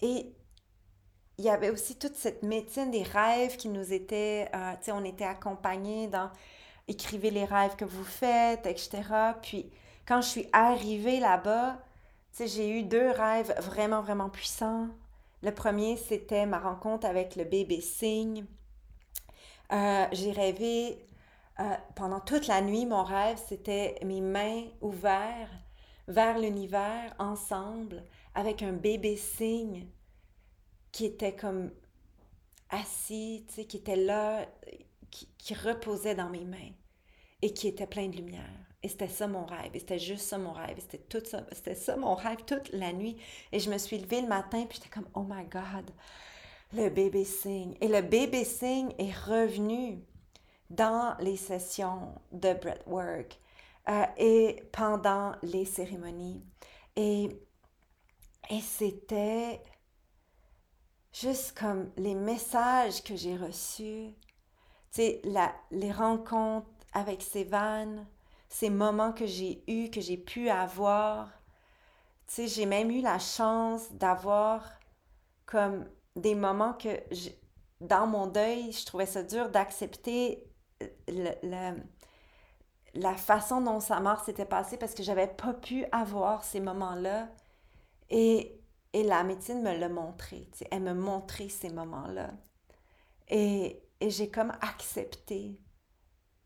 A: et il y avait aussi toute cette médecine des rêves qui nous était, euh, tu sais, on était accompagnés dans écrivez les rêves que vous faites, etc. Puis quand je suis arrivée là-bas, j'ai eu deux rêves vraiment, vraiment puissants. Le premier, c'était ma rencontre avec le bébé cygne. Euh, j'ai rêvé euh, pendant toute la nuit, mon rêve, c'était mes mains ouvertes vers l'univers ensemble avec un bébé cygne qui était comme assis, qui était là, qui, reposait dans mes mains et qui était plein de lumière. Et c'était ça mon rêve, c'était juste ça mon rêve, c'était tout ça, c'était ça mon rêve toute la nuit. Et je me suis levée le matin, puis j'étais comme, oh my God, le bébé cygne. Et le bébé cygne est revenu dans les sessions de breathwork euh, et pendant les cérémonies. Et, et c'était juste comme les messages que j'ai reçus, la, les rencontres avec vannes, ces moments que j'ai eus, que j'ai pu avoir. Tu j'ai même eu la chance d'avoir comme des moments que dans mon deuil, je trouvais ça dur d'accepter le, la façon dont sa mort s'était passée parce que j'avais pas pu avoir ces moments-là. Et, et la médecine me l'a montré. Elle me montrait ces moments-là. Et, et j'ai comme accepté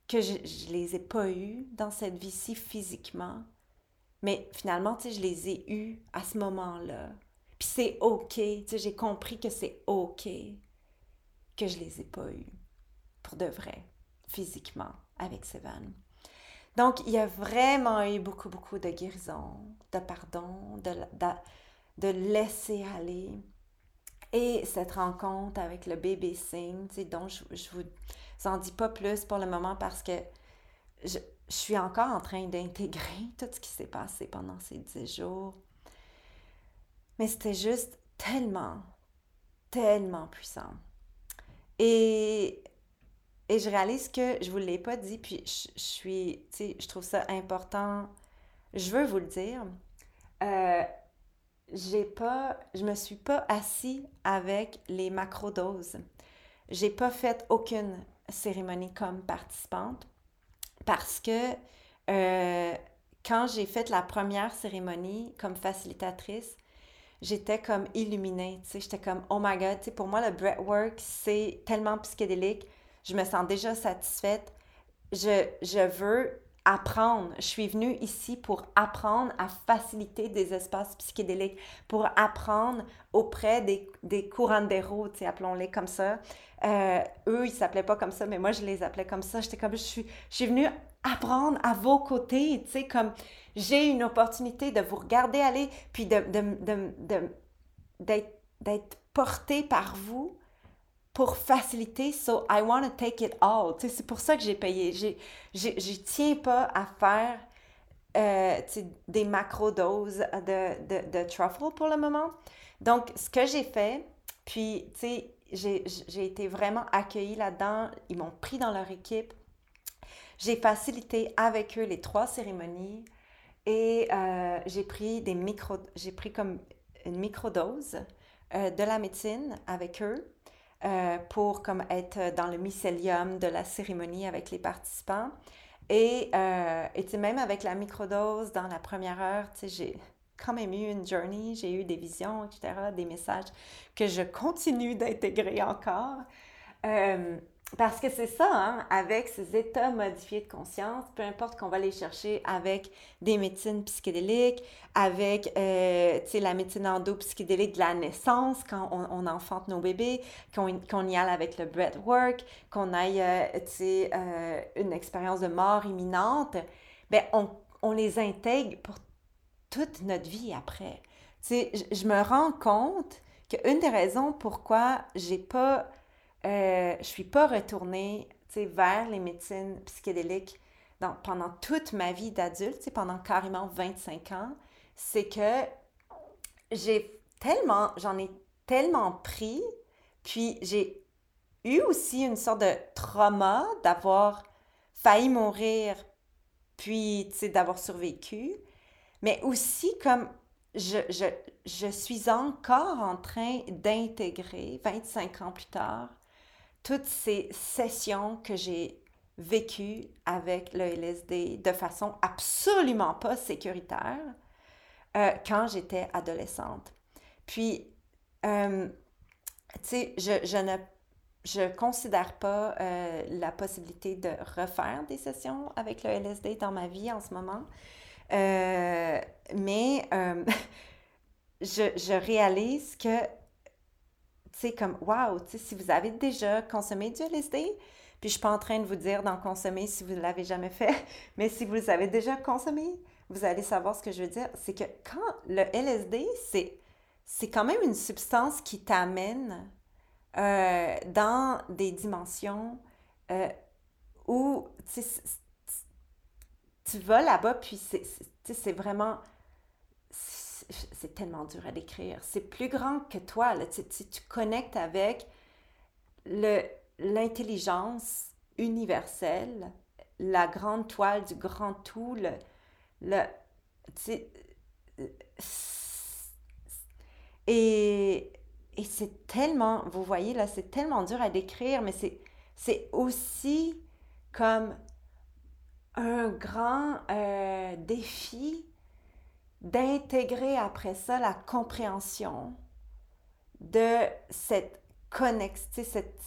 A: que je ne les ai pas eus dans cette vie-ci physiquement. Mais finalement, je les ai eus à ce moment-là. Puis c'est OK. J'ai compris que c'est OK que je les ai pas eus. Pour de vrai physiquement avec Sévan. Donc, il y a vraiment eu beaucoup, beaucoup de guérison, de pardon, de, de, laisser aller. Et cette rencontre avec le bébé Singh, dont je, je vous en dis pas plus pour le moment parce que je, je suis encore en train d'intégrer tout ce qui s'est passé pendant ces dix jours. Mais c'était juste tellement, tellement puissant. Et et je réalise que je ne vous l'ai pas dit, puis je, suis, tu sais, je trouve ça important. Je veux vous le dire. Euh, j'ai pas, je me suis pas assis avec les macrodoses. J'ai pas fait aucune cérémonie comme participante parce que euh, quand j'ai fait la première cérémonie comme facilitatrice, j'étais comme illuminée, tu sais, j'étais comme oh my god, tu sais, pour moi le breathwork c'est tellement psychédélique je me sens déjà satisfaite. Je, je veux apprendre. Je suis venue ici pour apprendre à faciliter des espaces psychédéliques, pour apprendre auprès des, des couranderos, appelons-les comme ça. Euh, eux, ils s'appelaient pas comme ça, mais moi, je les appelais comme ça. J'étais comme, je suis, je suis venue apprendre à vos côtés, tu sais, comme j'ai une opportunité de vous regarder aller, puis de, de, de, d'être porté par vous pour faciliter. So I want to take it all. C'est pour ça que j'ai payé. Je tiens pas à faire euh, des macro-doses de, de, de, truffle pour le moment. Donc, ce que j'ai fait, puis, tu sais, j'ai été vraiment accueillie là-dedans. Ils m'ont pris dans leur équipe. J'ai facilité avec eux les trois cérémonies et euh, j'ai pris des micro, j'ai pris comme une microdose euh, de la médecine avec eux. Euh, pour comme être dans le mycélium de la cérémonie avec les participants. Et, euh, et même avec la microdose dans la première heure, j'ai quand même eu une journey, j'ai eu des visions, etc., des messages que je continue d'intégrer encore. Euh, parce que c'est ça, hein, avec ces états modifiés de conscience, peu importe qu'on va les chercher avec des médecines psychédéliques, avec euh, la médecine endo-psychédélique de la naissance, quand on, enfante nos bébés, qu'on y aille avec le breathwork, qu'on aille euh, euh, une expérience de mort imminente, ben on, on les intègre pour toute notre vie après. Je, me rends compte qu'une des raisons pourquoi j'ai pas euh, je suis pas retournée vers les médecines psychédéliques pendant toute ma vie d'adulte, pendant carrément 25 ans, c'est que j'ai tellement, j'en ai tellement pris, puis j'ai eu aussi une sorte de trauma d'avoir failli mourir, puis d'avoir survécu, mais aussi comme je, suis encore en train d'intégrer, 25 ans plus tard, toutes ces sessions que j'ai vécues avec le LSD de façon absolument pas sécuritaire euh, quand j'étais adolescente. Puis, euh, tu sais, je, ne je considère pas euh, la possibilité de refaire des sessions avec le LSD dans ma vie en ce moment. mais je, réalise que sais, comme, sais, si vous avez déjà consommé du LSD, puis je suis pas en train de vous dire d'en consommer si vous ne l'avez jamais fait, mais si vous avez déjà consommé, vous allez savoir ce que je veux dire. C'est que quand le LSD, c'est, c'est quand même une substance qui t'amène euh, dans des dimensions euh, où tu vas là-bas, puis c'est, c'est vraiment c'est tellement dur à décrire. C'est plus grand que toi. Là. Tu, tu, connectes avec l'intelligence universelle, la grande toile du grand tout, le, le et, et c'est tellement, vous voyez là, c'est tellement dur à décrire, mais c'est aussi comme un grand euh, défi d'intégrer après ça la compréhension de cette connexion, cette,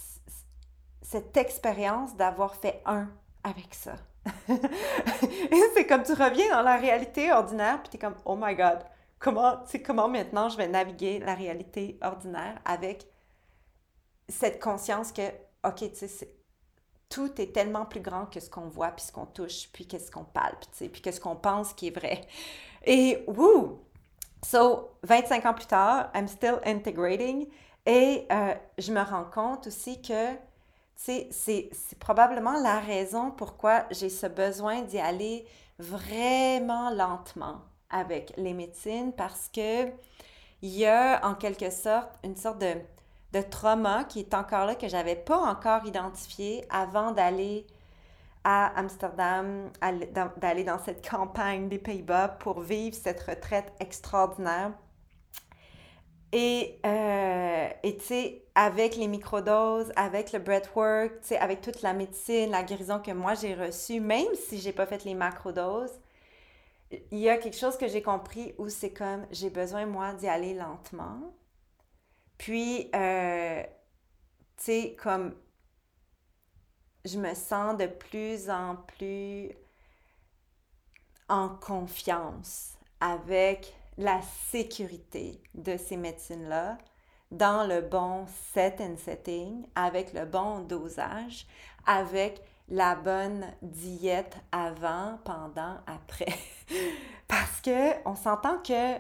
A: cette expérience d'avoir fait un avec ça. c'est comme tu reviens dans la réalité ordinaire, puis tu es comme, oh my God, comment, comment maintenant je vais naviguer la réalité ordinaire avec cette conscience que, OK, tu sais, tout est tellement plus grand que ce qu'on voit, puis ce qu'on touche, puis qu'est-ce qu'on palpe, puis qu'est-ce qu'on pense qui est vrai. Et wouh! So, 25 ans plus tard, I'm still integrating. Et euh, je me rends compte aussi que c'est probablement la raison pourquoi j'ai ce besoin d'y aller vraiment lentement avec les médecines parce que il y a en quelque sorte une sorte de, de trauma qui est encore là que j'avais pas encore identifié avant d'aller à Amsterdam, d'aller dans cette campagne des Pays-Bas pour vivre cette retraite extraordinaire. Et euh, tu sais, avec les microdoses, avec le breathwork, tu sais, avec toute la médecine, la guérison que moi j'ai reçue, même si j'ai pas fait les macrodoses, il y a quelque chose que j'ai compris où c'est comme j'ai besoin, moi, d'y aller lentement. Puis, euh, tu sais, comme je me sens de plus en plus en confiance avec la sécurité de ces médecines-là dans le bon set and setting, avec le bon dosage, avec la bonne diète avant, pendant, après. Parce que on s'entend que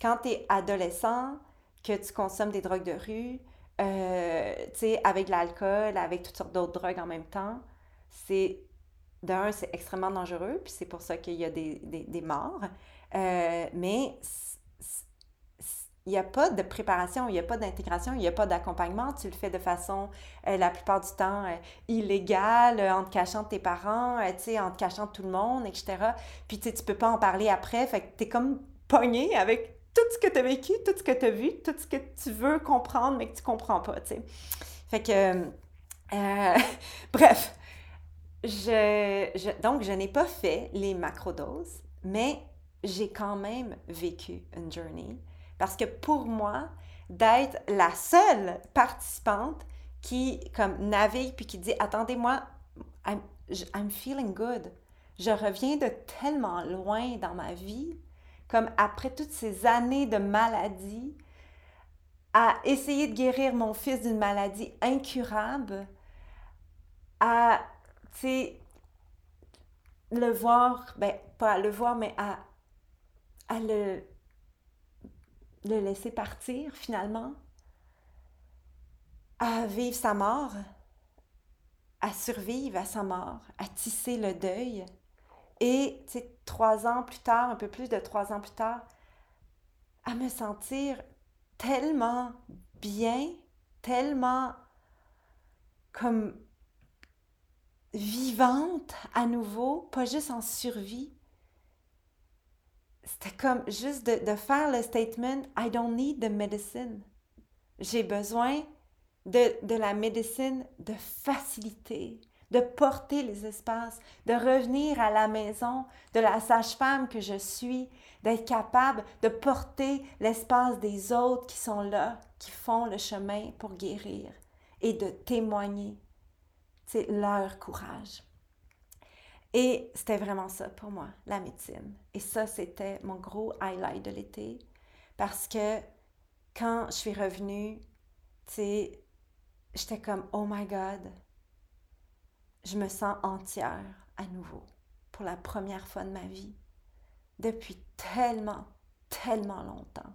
A: quand tu es adolescent, que tu consommes des drogues de rue, euh, tu sais, avec l'alcool, avec toutes sortes d'autres drogues en même temps, c'est, d'un, c'est extrêmement dangereux, puis c'est pour ça qu'il y a des, des, des morts. Euh, mais il n'y a pas de préparation, il n'y a pas d'intégration, il n'y a pas d'accompagnement. Tu le fais de façon, euh, la plupart du temps, illégale, en te cachant de tes parents, tu en te cachant de tout le monde, etc. Puis tu ne peux pas en parler après, fait que tu es comme pogné avec tout ce que tu as vécu, tout ce que tu as vu, tout ce que tu veux comprendre, mais que tu comprends pas, tu sais. Fait que, euh, bref, je, donc je n'ai pas fait les macrodoses, mais j'ai quand même vécu une journey parce que pour moi, d'être la seule participante qui comme navigue puis qui dit attendez-moi, I'm, I'm feeling good. Je reviens de tellement loin dans ma vie, comme après toutes ces années de maladie, à essayer de guérir mon fils d'une maladie incurable, à, le voir, ben, pas à le voir, mais à, à le, le laisser partir finalement, à vivre sa mort, à survivre à sa mort, à tisser le deuil. Et trois ans plus tard, un peu plus de trois ans plus tard, à me sentir tellement bien, tellement comme vivante à nouveau, pas juste en survie. C'était comme juste de, de, faire le statement I don't need the medicine. J'ai besoin de, de la médecine de faciliter, de porter les espaces, de revenir à la maison de la sage-femme que je suis, d'être capable de porter l'espace des autres qui sont là, qui font le chemin pour guérir et de témoigner leur courage. Et c'était vraiment ça pour moi, la médecine. Et ça, c'était mon gros highlight de l'été parce que quand je suis revenue, tu sais, j'étais comme, oh my God, je me sens entière à nouveau pour la première fois de ma vie depuis tellement, tellement longtemps.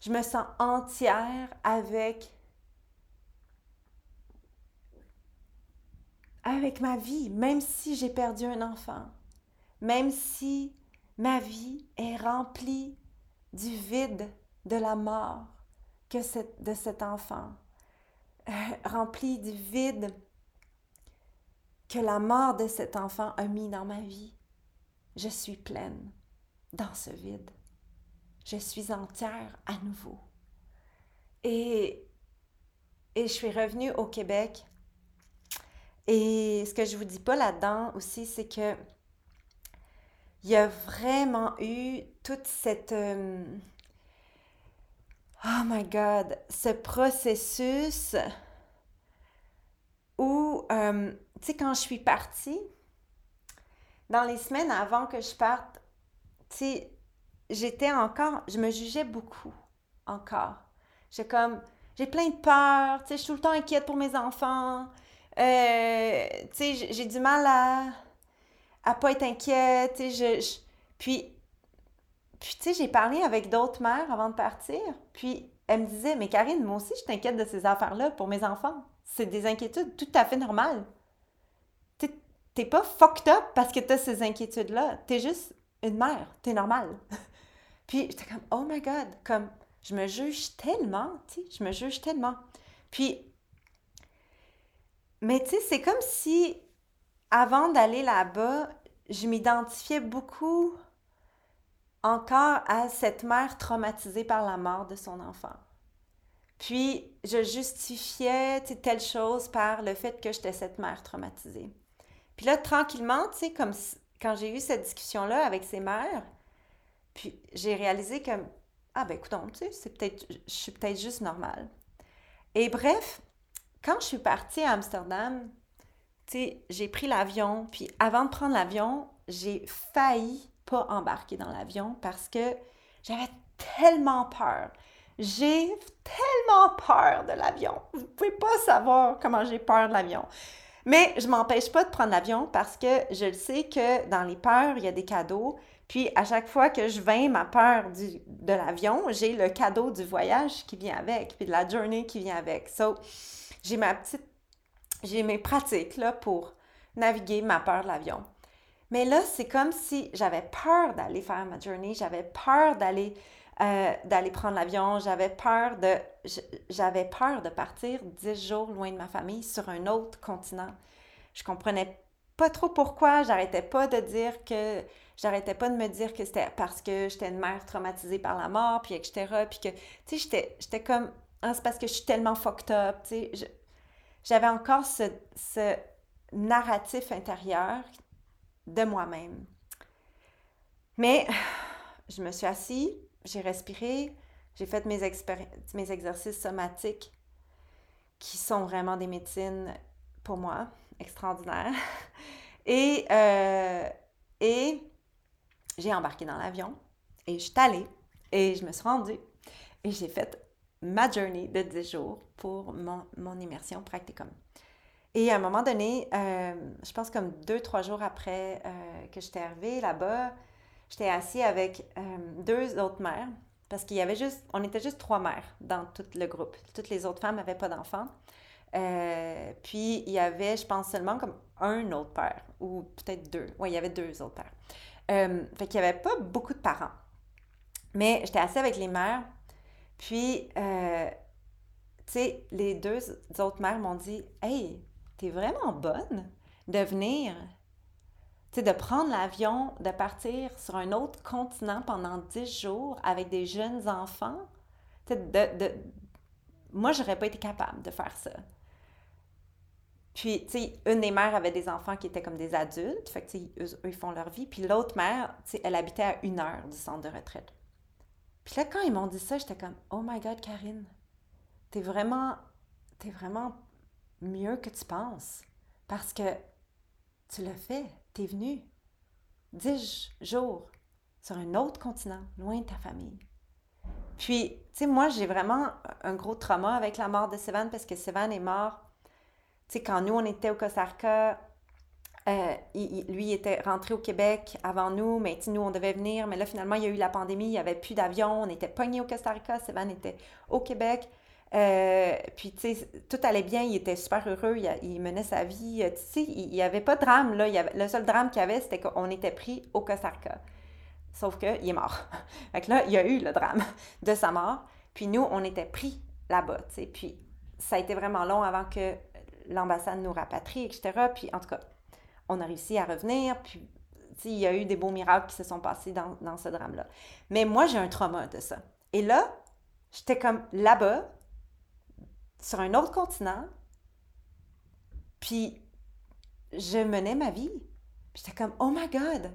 A: Je me sens entière avec avec ma vie, même si j'ai perdu un enfant, même si ma vie est remplie du vide de la mort que de cet enfant, euh, remplie du vide que la mort de cet enfant a mis dans ma vie. Je suis pleine dans ce vide. Je suis entière à nouveau. Et, et je suis revenue au Québec et ce que je vous dis pas là-dedans aussi, c'est que il y a vraiment eu toute cette euh, oh my god, ce processus où euh, tu sais quand je suis partie dans les semaines avant que je parte, tu sais j'étais encore, je me jugeais beaucoup encore. J'ai comme j'ai plein de peur, tu sais je suis tout le temps inquiète pour mes enfants. Euh, tu sais, j'ai du mal à, à pas être inquiète. Je, puis, puis tu sais, j'ai parlé avec d'autres mères avant de partir. Puis, elle me disait, mais Karine, moi aussi, je t'inquiète de ces affaires-là pour mes enfants. C'est des inquiétudes tout à fait normales. T'es pas fucked up parce que t'as ces inquiétudes-là. T'es juste une mère. T'es normale. puis, j'étais comme, oh my God, comme, je me juge tellement, tu sais, je me juge tellement. Puis, mais tu sais, c'est comme si avant d'aller là-bas, je m'identifiais beaucoup encore à cette mère traumatisée par la mort de son enfant. Puis, je justifiais telle chose par le fait que j'étais cette mère traumatisée. Puis là, tranquillement, tu sais, comme quand j'ai eu cette discussion-là avec ces mères, puis j'ai réalisé que, ah ben écoute, tu sais, c'est peut-être, je suis peut-être juste normale. Et bref, quand je suis partie à Amsterdam, j'ai pris l'avion, puis avant de prendre l'avion, j'ai failli pas embarquer dans l'avion parce que j'avais tellement peur. J'ai tellement peur de l'avion. Vous pouvez pas savoir comment j'ai peur de l'avion. Mais je m'empêche pas de prendre l'avion parce que je le sais que dans les peurs, il y a des cadeaux. Puis à chaque fois que je vains ma peur du, de l'avion, j'ai le cadeau du voyage qui vient avec, puis de la journée qui vient avec. So, j'ai ma petite, j'ai mes pratiques là pour naviguer ma peur de l'avion. Mais là, c'est comme si j'avais peur d'aller faire ma journée, j'avais peur d'aller euh, d'aller prendre l'avion, j'avais peur de j'avais peur de partir dix jours loin de ma famille sur un autre continent. Je comprenais pas trop pourquoi, j'arrêtais pas de dire que j'arrêtais pas de me dire que c'était parce que j'étais une mère traumatisée par la mort, puis etc. Puis que, tu sais, j'étais comme ah, c'est parce que je suis tellement fucked up. Tu sais, j'avais encore ce, ce, narratif intérieur de moi-même. Mais je me suis assise, j'ai respiré, j'ai fait mes, exercices somatiques. qui sont vraiment des médecines pour moi extraordinaires. Et, euh, et j'ai embarqué dans l'avion et je suis allée et je me suis rendue et j'ai fait ma journey de 10 jours pour mon, mon immersion practicum. Et à un moment donné, euh, je pense comme deux, trois jours après euh, que j'étais arrivée là-bas, j'étais assise avec deux autres mères parce qu'il y avait juste, on était juste trois mères dans tout le groupe. Toutes les autres femmes n'avaient pas d'enfants. Euh, puis il y avait, je pense, seulement comme un autre père, ou peut-être deux. Oui, il y avait deux autres pères. Euh, fait qu'il n'y avait pas beaucoup de parents. Mais j'étais assise avec les mères, puis, euh, tu sais, les deux autres mères m'ont dit Hey, t'es vraiment bonne de venir, de prendre l'avion, de partir sur un autre continent pendant dix jours avec des jeunes enfants. De, de... Moi, j'aurais pas été capable de faire ça. Puis, tu sais, une des mères avait des enfants qui étaient comme des adultes, eux, ils font leur vie. Puis l'autre mère, tu sais, elle habitait à une heure du centre de retraite. Puis là, quand ils m'ont dit ça, j'étais comme, oh my God, Karine, t'es vraiment, t'es vraiment mieux que tu penses. Parce que tu l'as fait, venu dix jours sur un autre continent, loin de ta famille. Puis, tu sais, moi, j'ai vraiment un gros trauma avec la mort de Sévan parce que Sévan est mort sais, quand nous, on était au Costa Rica, euh, il, lui était rentré au Québec avant nous, mais nous, on devait venir. Mais là, finalement, il y a eu la pandémie, il n'y avait plus d'avion, on était pogné au Costa Rica, Sévan était au Québec. Euh, puis, tu sais, tout allait bien, il était super heureux, il, menait sa vie. Tu sais, il n'y avait pas de drame, là. le seul drame qu'il y avait, c'était qu'on était pris au Costa. Sauf qu'il est mort. fait que là, il y a eu le drame de sa mort. Puis nous, on était pris là-bas, tu sais. Puis ça a été vraiment long avant que l'ambassade nous rapatrie, etc. Puis en tout cas, on a réussi à revenir, puis il y a eu des beaux miracles qui se sont passés dans, dans ce drame-là. Mais moi, j'ai un trauma de ça. Et là, j'étais comme là-bas, sur un autre continent, puis je menais ma vie. J'étais comme, oh my God,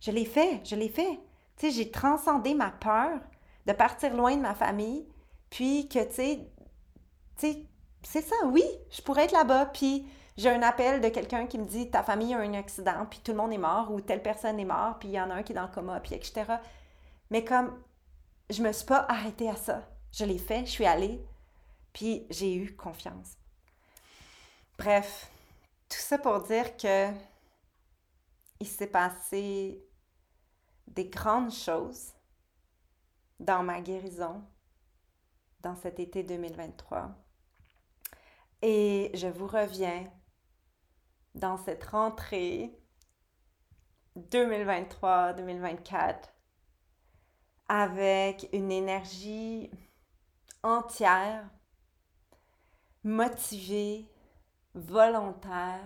A: je l'ai fait, je l'ai fait. Tu sais, j'ai transcendé ma peur de partir loin de ma famille, puis que, tu sais, tu sais, c'est ça, oui, je pourrais être là-bas, puis j'ai un appel de quelqu'un qui me dit ta famille a un accident, puis tout le monde est mort, ou telle personne est morte, puis il y en a un qui est dans le coma, puis etc. Mais comme je me suis pas arrêtée à ça, je l'ai fait, je suis allée, puis j'ai eu confiance. Bref, tout ça pour dire que il s'est passé des grandes choses dans ma guérison dans cet été 2023 et je vous reviens dans cette rentrée 2023-2024 avec une énergie entière, motivée, volontaire,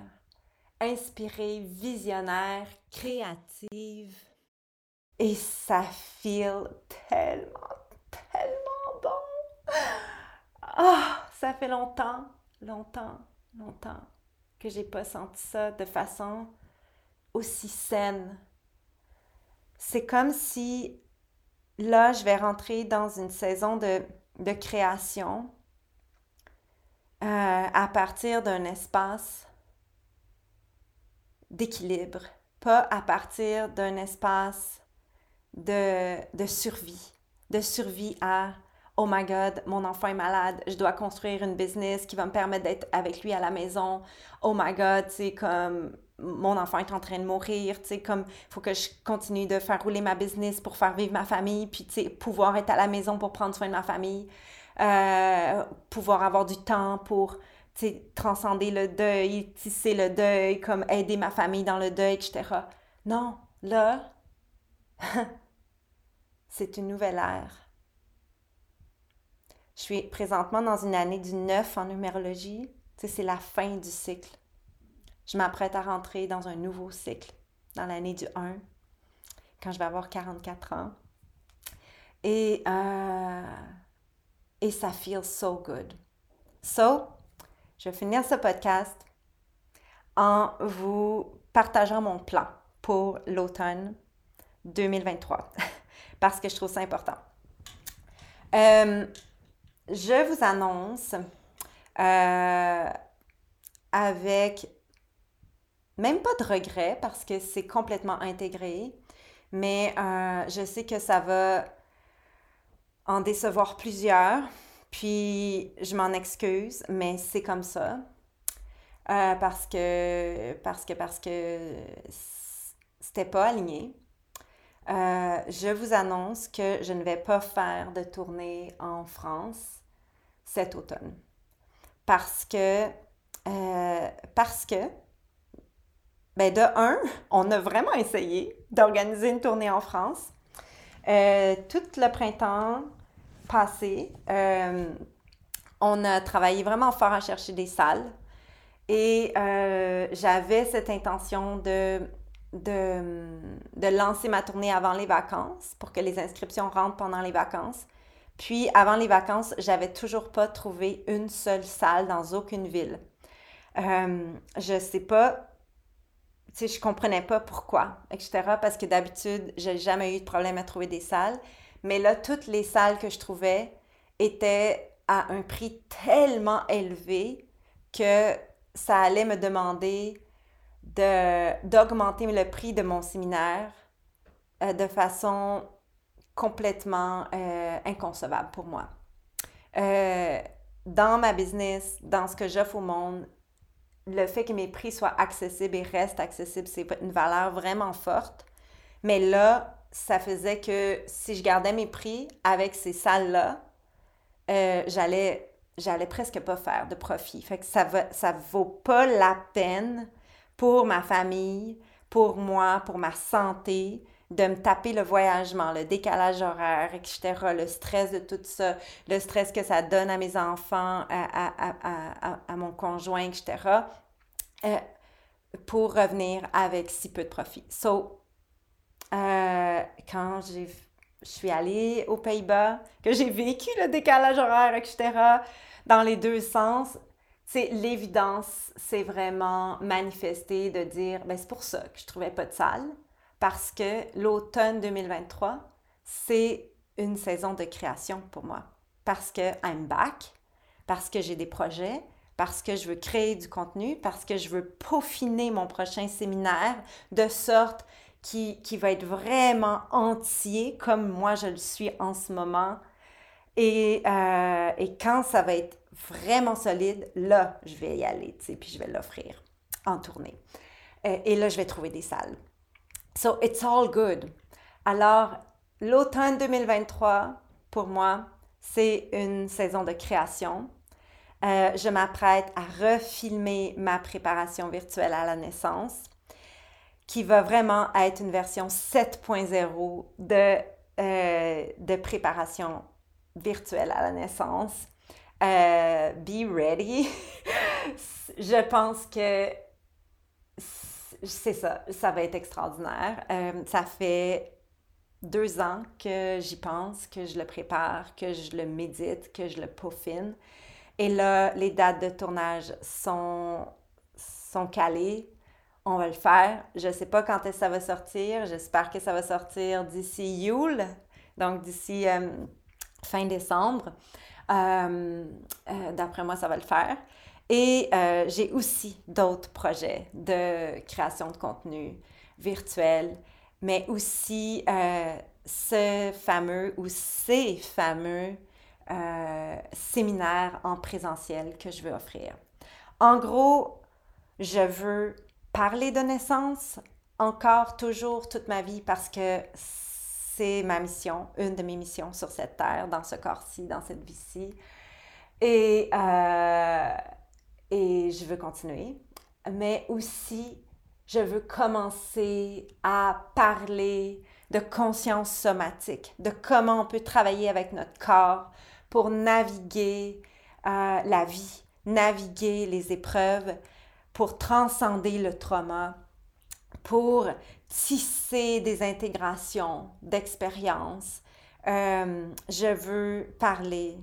A: inspirée, visionnaire, créative. Et ça feel tellement, tellement bon. Ah, ça fait longtemps longtemps, longtemps que j'ai pas senti ça de façon aussi saine. C'est comme si là, je vais rentrer dans une saison de, de création euh, à partir d'un espace d'équilibre, pas à partir d'un espace de, de survie, de survie à oh my god, mon enfant est malade, je dois construire une business qui va me permettre d'être avec lui à la maison. Oh my god, c'est comme mon enfant est en train de mourir, tu sais, comme faut que je continue de faire rouler ma business pour faire vivre ma famille, puis tu sais, pouvoir être à la maison pour prendre soin de ma famille, euh, pouvoir avoir du temps pour, transcender le deuil, tisser le deuil, comme aider ma famille dans le deuil, etc. Non, là, c'est une nouvelle ère je suis présentement dans une année du 9 en numérologie. C'est la fin du cycle. Je m'apprête à rentrer dans un nouveau cycle, dans l'année du 1, quand je vais avoir 44 ans. Et, euh, et ça feels so good. So, je vais finir ce podcast en vous partageant mon plan pour l'automne 2023, parce que je trouve ça important. Euh, je vous annonce euh, avec même pas de regret parce que c'est complètement intégré, mais euh, je sais que ça va en décevoir plusieurs, puis je m'en excuse, mais c'est comme ça. Euh, parce que, parce que, parce que c'était pas aligné. Euh, je vous annonce que je ne vais pas faire de tournée en France cet automne. Parce que, euh, parce que, ben de un, on a vraiment essayé d'organiser une tournée en France. tout le printemps passé, on a travaillé vraiment fort à chercher des salles. Et euh, j'avais cette intention de, de, lancer ma tournée avant les vacances pour que les inscriptions rentrent pendant les vacances. Puis avant les vacances, j'avais toujours pas trouvé une seule salle dans aucune ville. Euh, je sais pas, je comprenais pas pourquoi, etc. Parce que d'habitude, j'ai jamais eu de problème à trouver des salles. Mais là, toutes les salles que je trouvais étaient à un prix tellement élevé que ça allait me demander d'augmenter le prix de mon séminaire euh, de façon complètement euh, inconcevable pour moi. Euh, dans ma business, dans ce que j'offre au monde, le fait que mes prix soient accessibles et restent accessibles, c'est une valeur vraiment forte. Mais là, ça faisait que si je gardais mes prix avec ces salles-là, j'allais j'allais presque pas faire de profit. Fait que ça va, ça vaut pas la peine pour ma famille, pour moi, pour ma santé, de me taper le voyagement, le décalage horaire, etc., le stress de tout ça, le stress que ça donne à mes enfants, à, mon conjoint, etc., euh, pour revenir avec si peu de profit. So, euh, quand j'ai je suis allée aux Pays-Bas, que j'ai vécu le décalage horaire, etc., dans les deux sens, c'est l'évidence, c'est vraiment manifesté de dire, ben c'est pour ça que je trouvais pas de salle, parce que l'automne 2023, c'est une saison de création pour moi, parce que I'm back, parce que j'ai des projets, parce que je veux créer du contenu, parce que je veux peaufiner mon prochain séminaire de sorte qui, qui va être vraiment entier comme moi je le suis en ce moment et, euh, et, quand ça va être vraiment solide, là, je vais y aller, tu sais, puis je vais l'offrir en tournée. Euh, et là, je vais trouver des salles. So, it's all good. Alors, l'automne 2023, pour moi, c'est une saison de création. Euh, je m'apprête à refilmer ma préparation virtuelle à la naissance, qui va vraiment être une version 7.0 de, de préparation virtuelle à la naissance. Euh, be ready. je pense que c'est ça, ça va être extraordinaire. Euh, ça fait deux ans que j'y pense, que je le prépare, que je le médite, que je le peaufine. Et là, les dates de tournage sont, sont calées. On va le faire. Je ne sais pas quand ça va sortir. J'espère que ça va sortir d'ici Yule, donc d'ici euh, fin décembre. Euh, euh, d'après moi, ça va le faire. Et j'ai aussi d'autres projets de création de contenu virtuel, mais aussi ce fameux ou ces fameux séminaires en présentiel que je veux offrir. En gros, je veux parler de naissance encore, toujours, toute ma vie parce que c'est ma mission, une de mes missions sur cette terre, dans ce corps-ci, dans cette vie-ci. Et, euh, et je veux continuer. Mais aussi, je veux commencer à parler de conscience somatique, de comment on peut travailler avec notre corps pour naviguer euh, la vie, naviguer les épreuves, pour transcender le trauma, pour tisser des intégrations d'expériences. Euh, je veux parler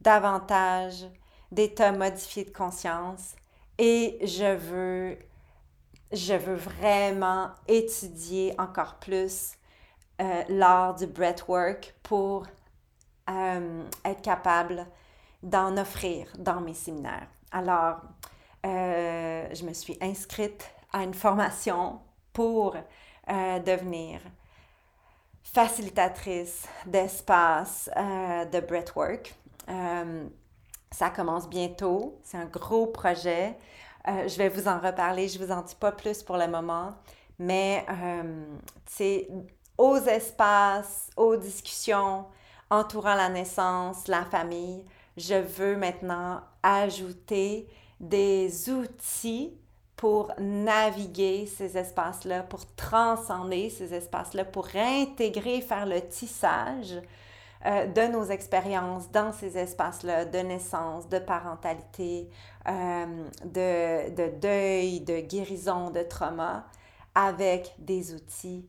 A: davantage d'état modifié de conscience et je veux, je veux vraiment étudier encore plus euh, l'art du breathwork pour euh, être capable d'en offrir dans mes séminaires. Alors, euh, je me suis inscrite à une formation pour euh, devenir facilitatrice d'espace euh, de breathwork. ça commence bientôt. C'est un gros projet. je vais vous en reparler. Je ne vous en dis pas plus pour le moment. Mais, c'est aux espaces, aux discussions entourant la naissance, la famille, je veux maintenant ajouter des outils pour naviguer ces espaces-là, pour transcender ces espaces-là, pour réintégrer, faire le tissage euh, de nos expériences dans ces espaces-là de naissance, de parentalité, euh, de, de deuil, de guérison, de trauma, avec des outils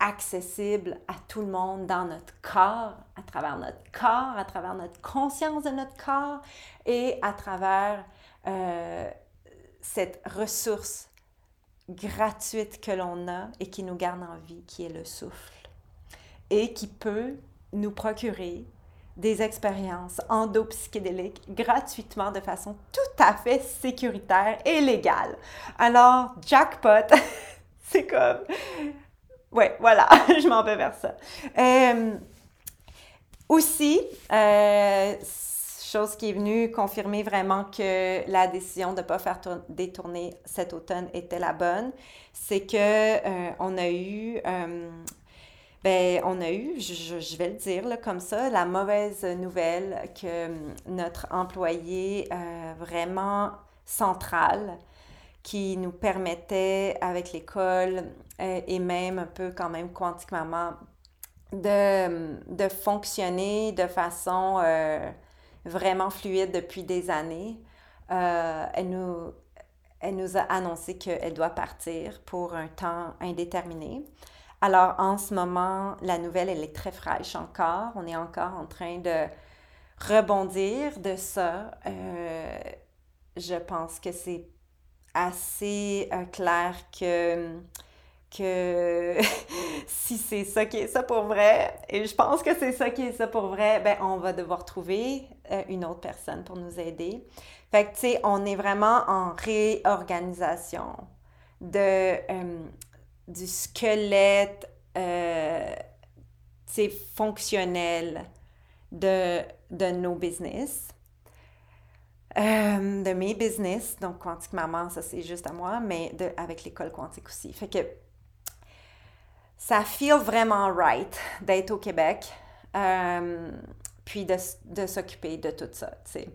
A: accessibles à tout le monde dans notre corps, à travers notre corps, à travers notre conscience de notre corps et à travers euh, cette ressource gratuite que l'on a et qui nous garde en vie, qui est le souffle, et qui peut nous procurer des expériences endopsychédéliques gratuitement de façon tout à fait sécuritaire et légale. Alors, jackpot, c'est comme... Ouais, voilà, je m'en vais vers ça. Euh, aussi, euh, chose qui est venue confirmer vraiment que la décision de ne pas faire détourner cet automne était la bonne, c'est que euh, on a eu, euh, ben, on a eu, je, vais le dire là, comme ça, la mauvaise nouvelle que notre employé euh, vraiment central, qui nous permettait avec l'école et même un peu quand même quantiquement de, de fonctionner de façon vraiment fluide depuis des années. Euh, elle, nous, elle nous a annoncé qu'elle doit partir pour un temps indéterminé. Alors en ce moment, la nouvelle, elle est très fraîche encore. On est encore en train de rebondir de ça. Euh, je pense que c'est assez euh, clair que que si c'est ça qui est ça pour vrai, et je pense que c'est ça qui est ça pour vrai, ben on va devoir trouver euh, une autre personne pour nous aider. Fait que, tu sais, on est vraiment en réorganisation de, euh, du squelette, euh, fonctionnel de, de nos business. de mes business, donc Quantique Maman, ça c'est juste à moi, mais de, avec l'école quantique aussi. Fait que ça feel vraiment right d'être au Québec, puis de, s'occuper de tout ça, tu sais,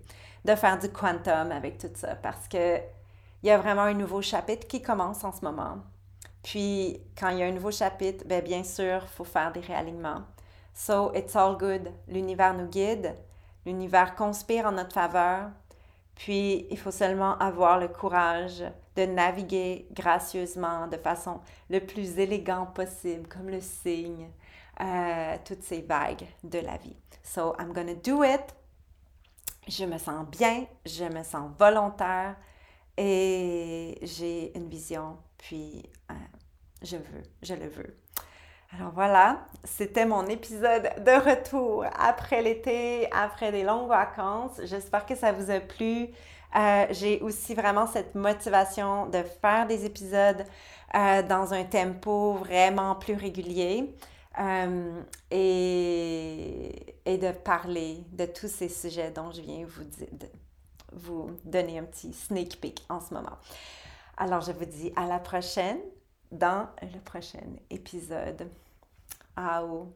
A: de faire du quantum avec tout ça, parce que il y a vraiment un nouveau chapitre qui commence en ce moment. Puis, quand il y a un nouveau chapitre, bien, bien sûr, il faut faire des réalignements. So, it's all good. L'univers nous guide, l'univers conspire en notre faveur, puis il faut seulement avoir le courage de naviguer gracieusement, de façon le plus élégante possible, comme le signe, euh, toutes ces vagues de la vie. So I'm gonna do it. Je me sens bien, je me sens volontaire et j'ai une vision, puis euh, je veux, je le veux. Alors voilà, c'était mon épisode de retour après l'été, après des longues vacances. J'espère que ça vous a plu. Euh, j'ai aussi vraiment cette motivation de faire des épisodes dans un tempo vraiment plus régulier euh, et, et, de parler de tous ces sujets dont je viens vous, vous donner un petit sneak peek en ce moment. Alors, je vous dis à la prochaine dans le prochain épisode. Au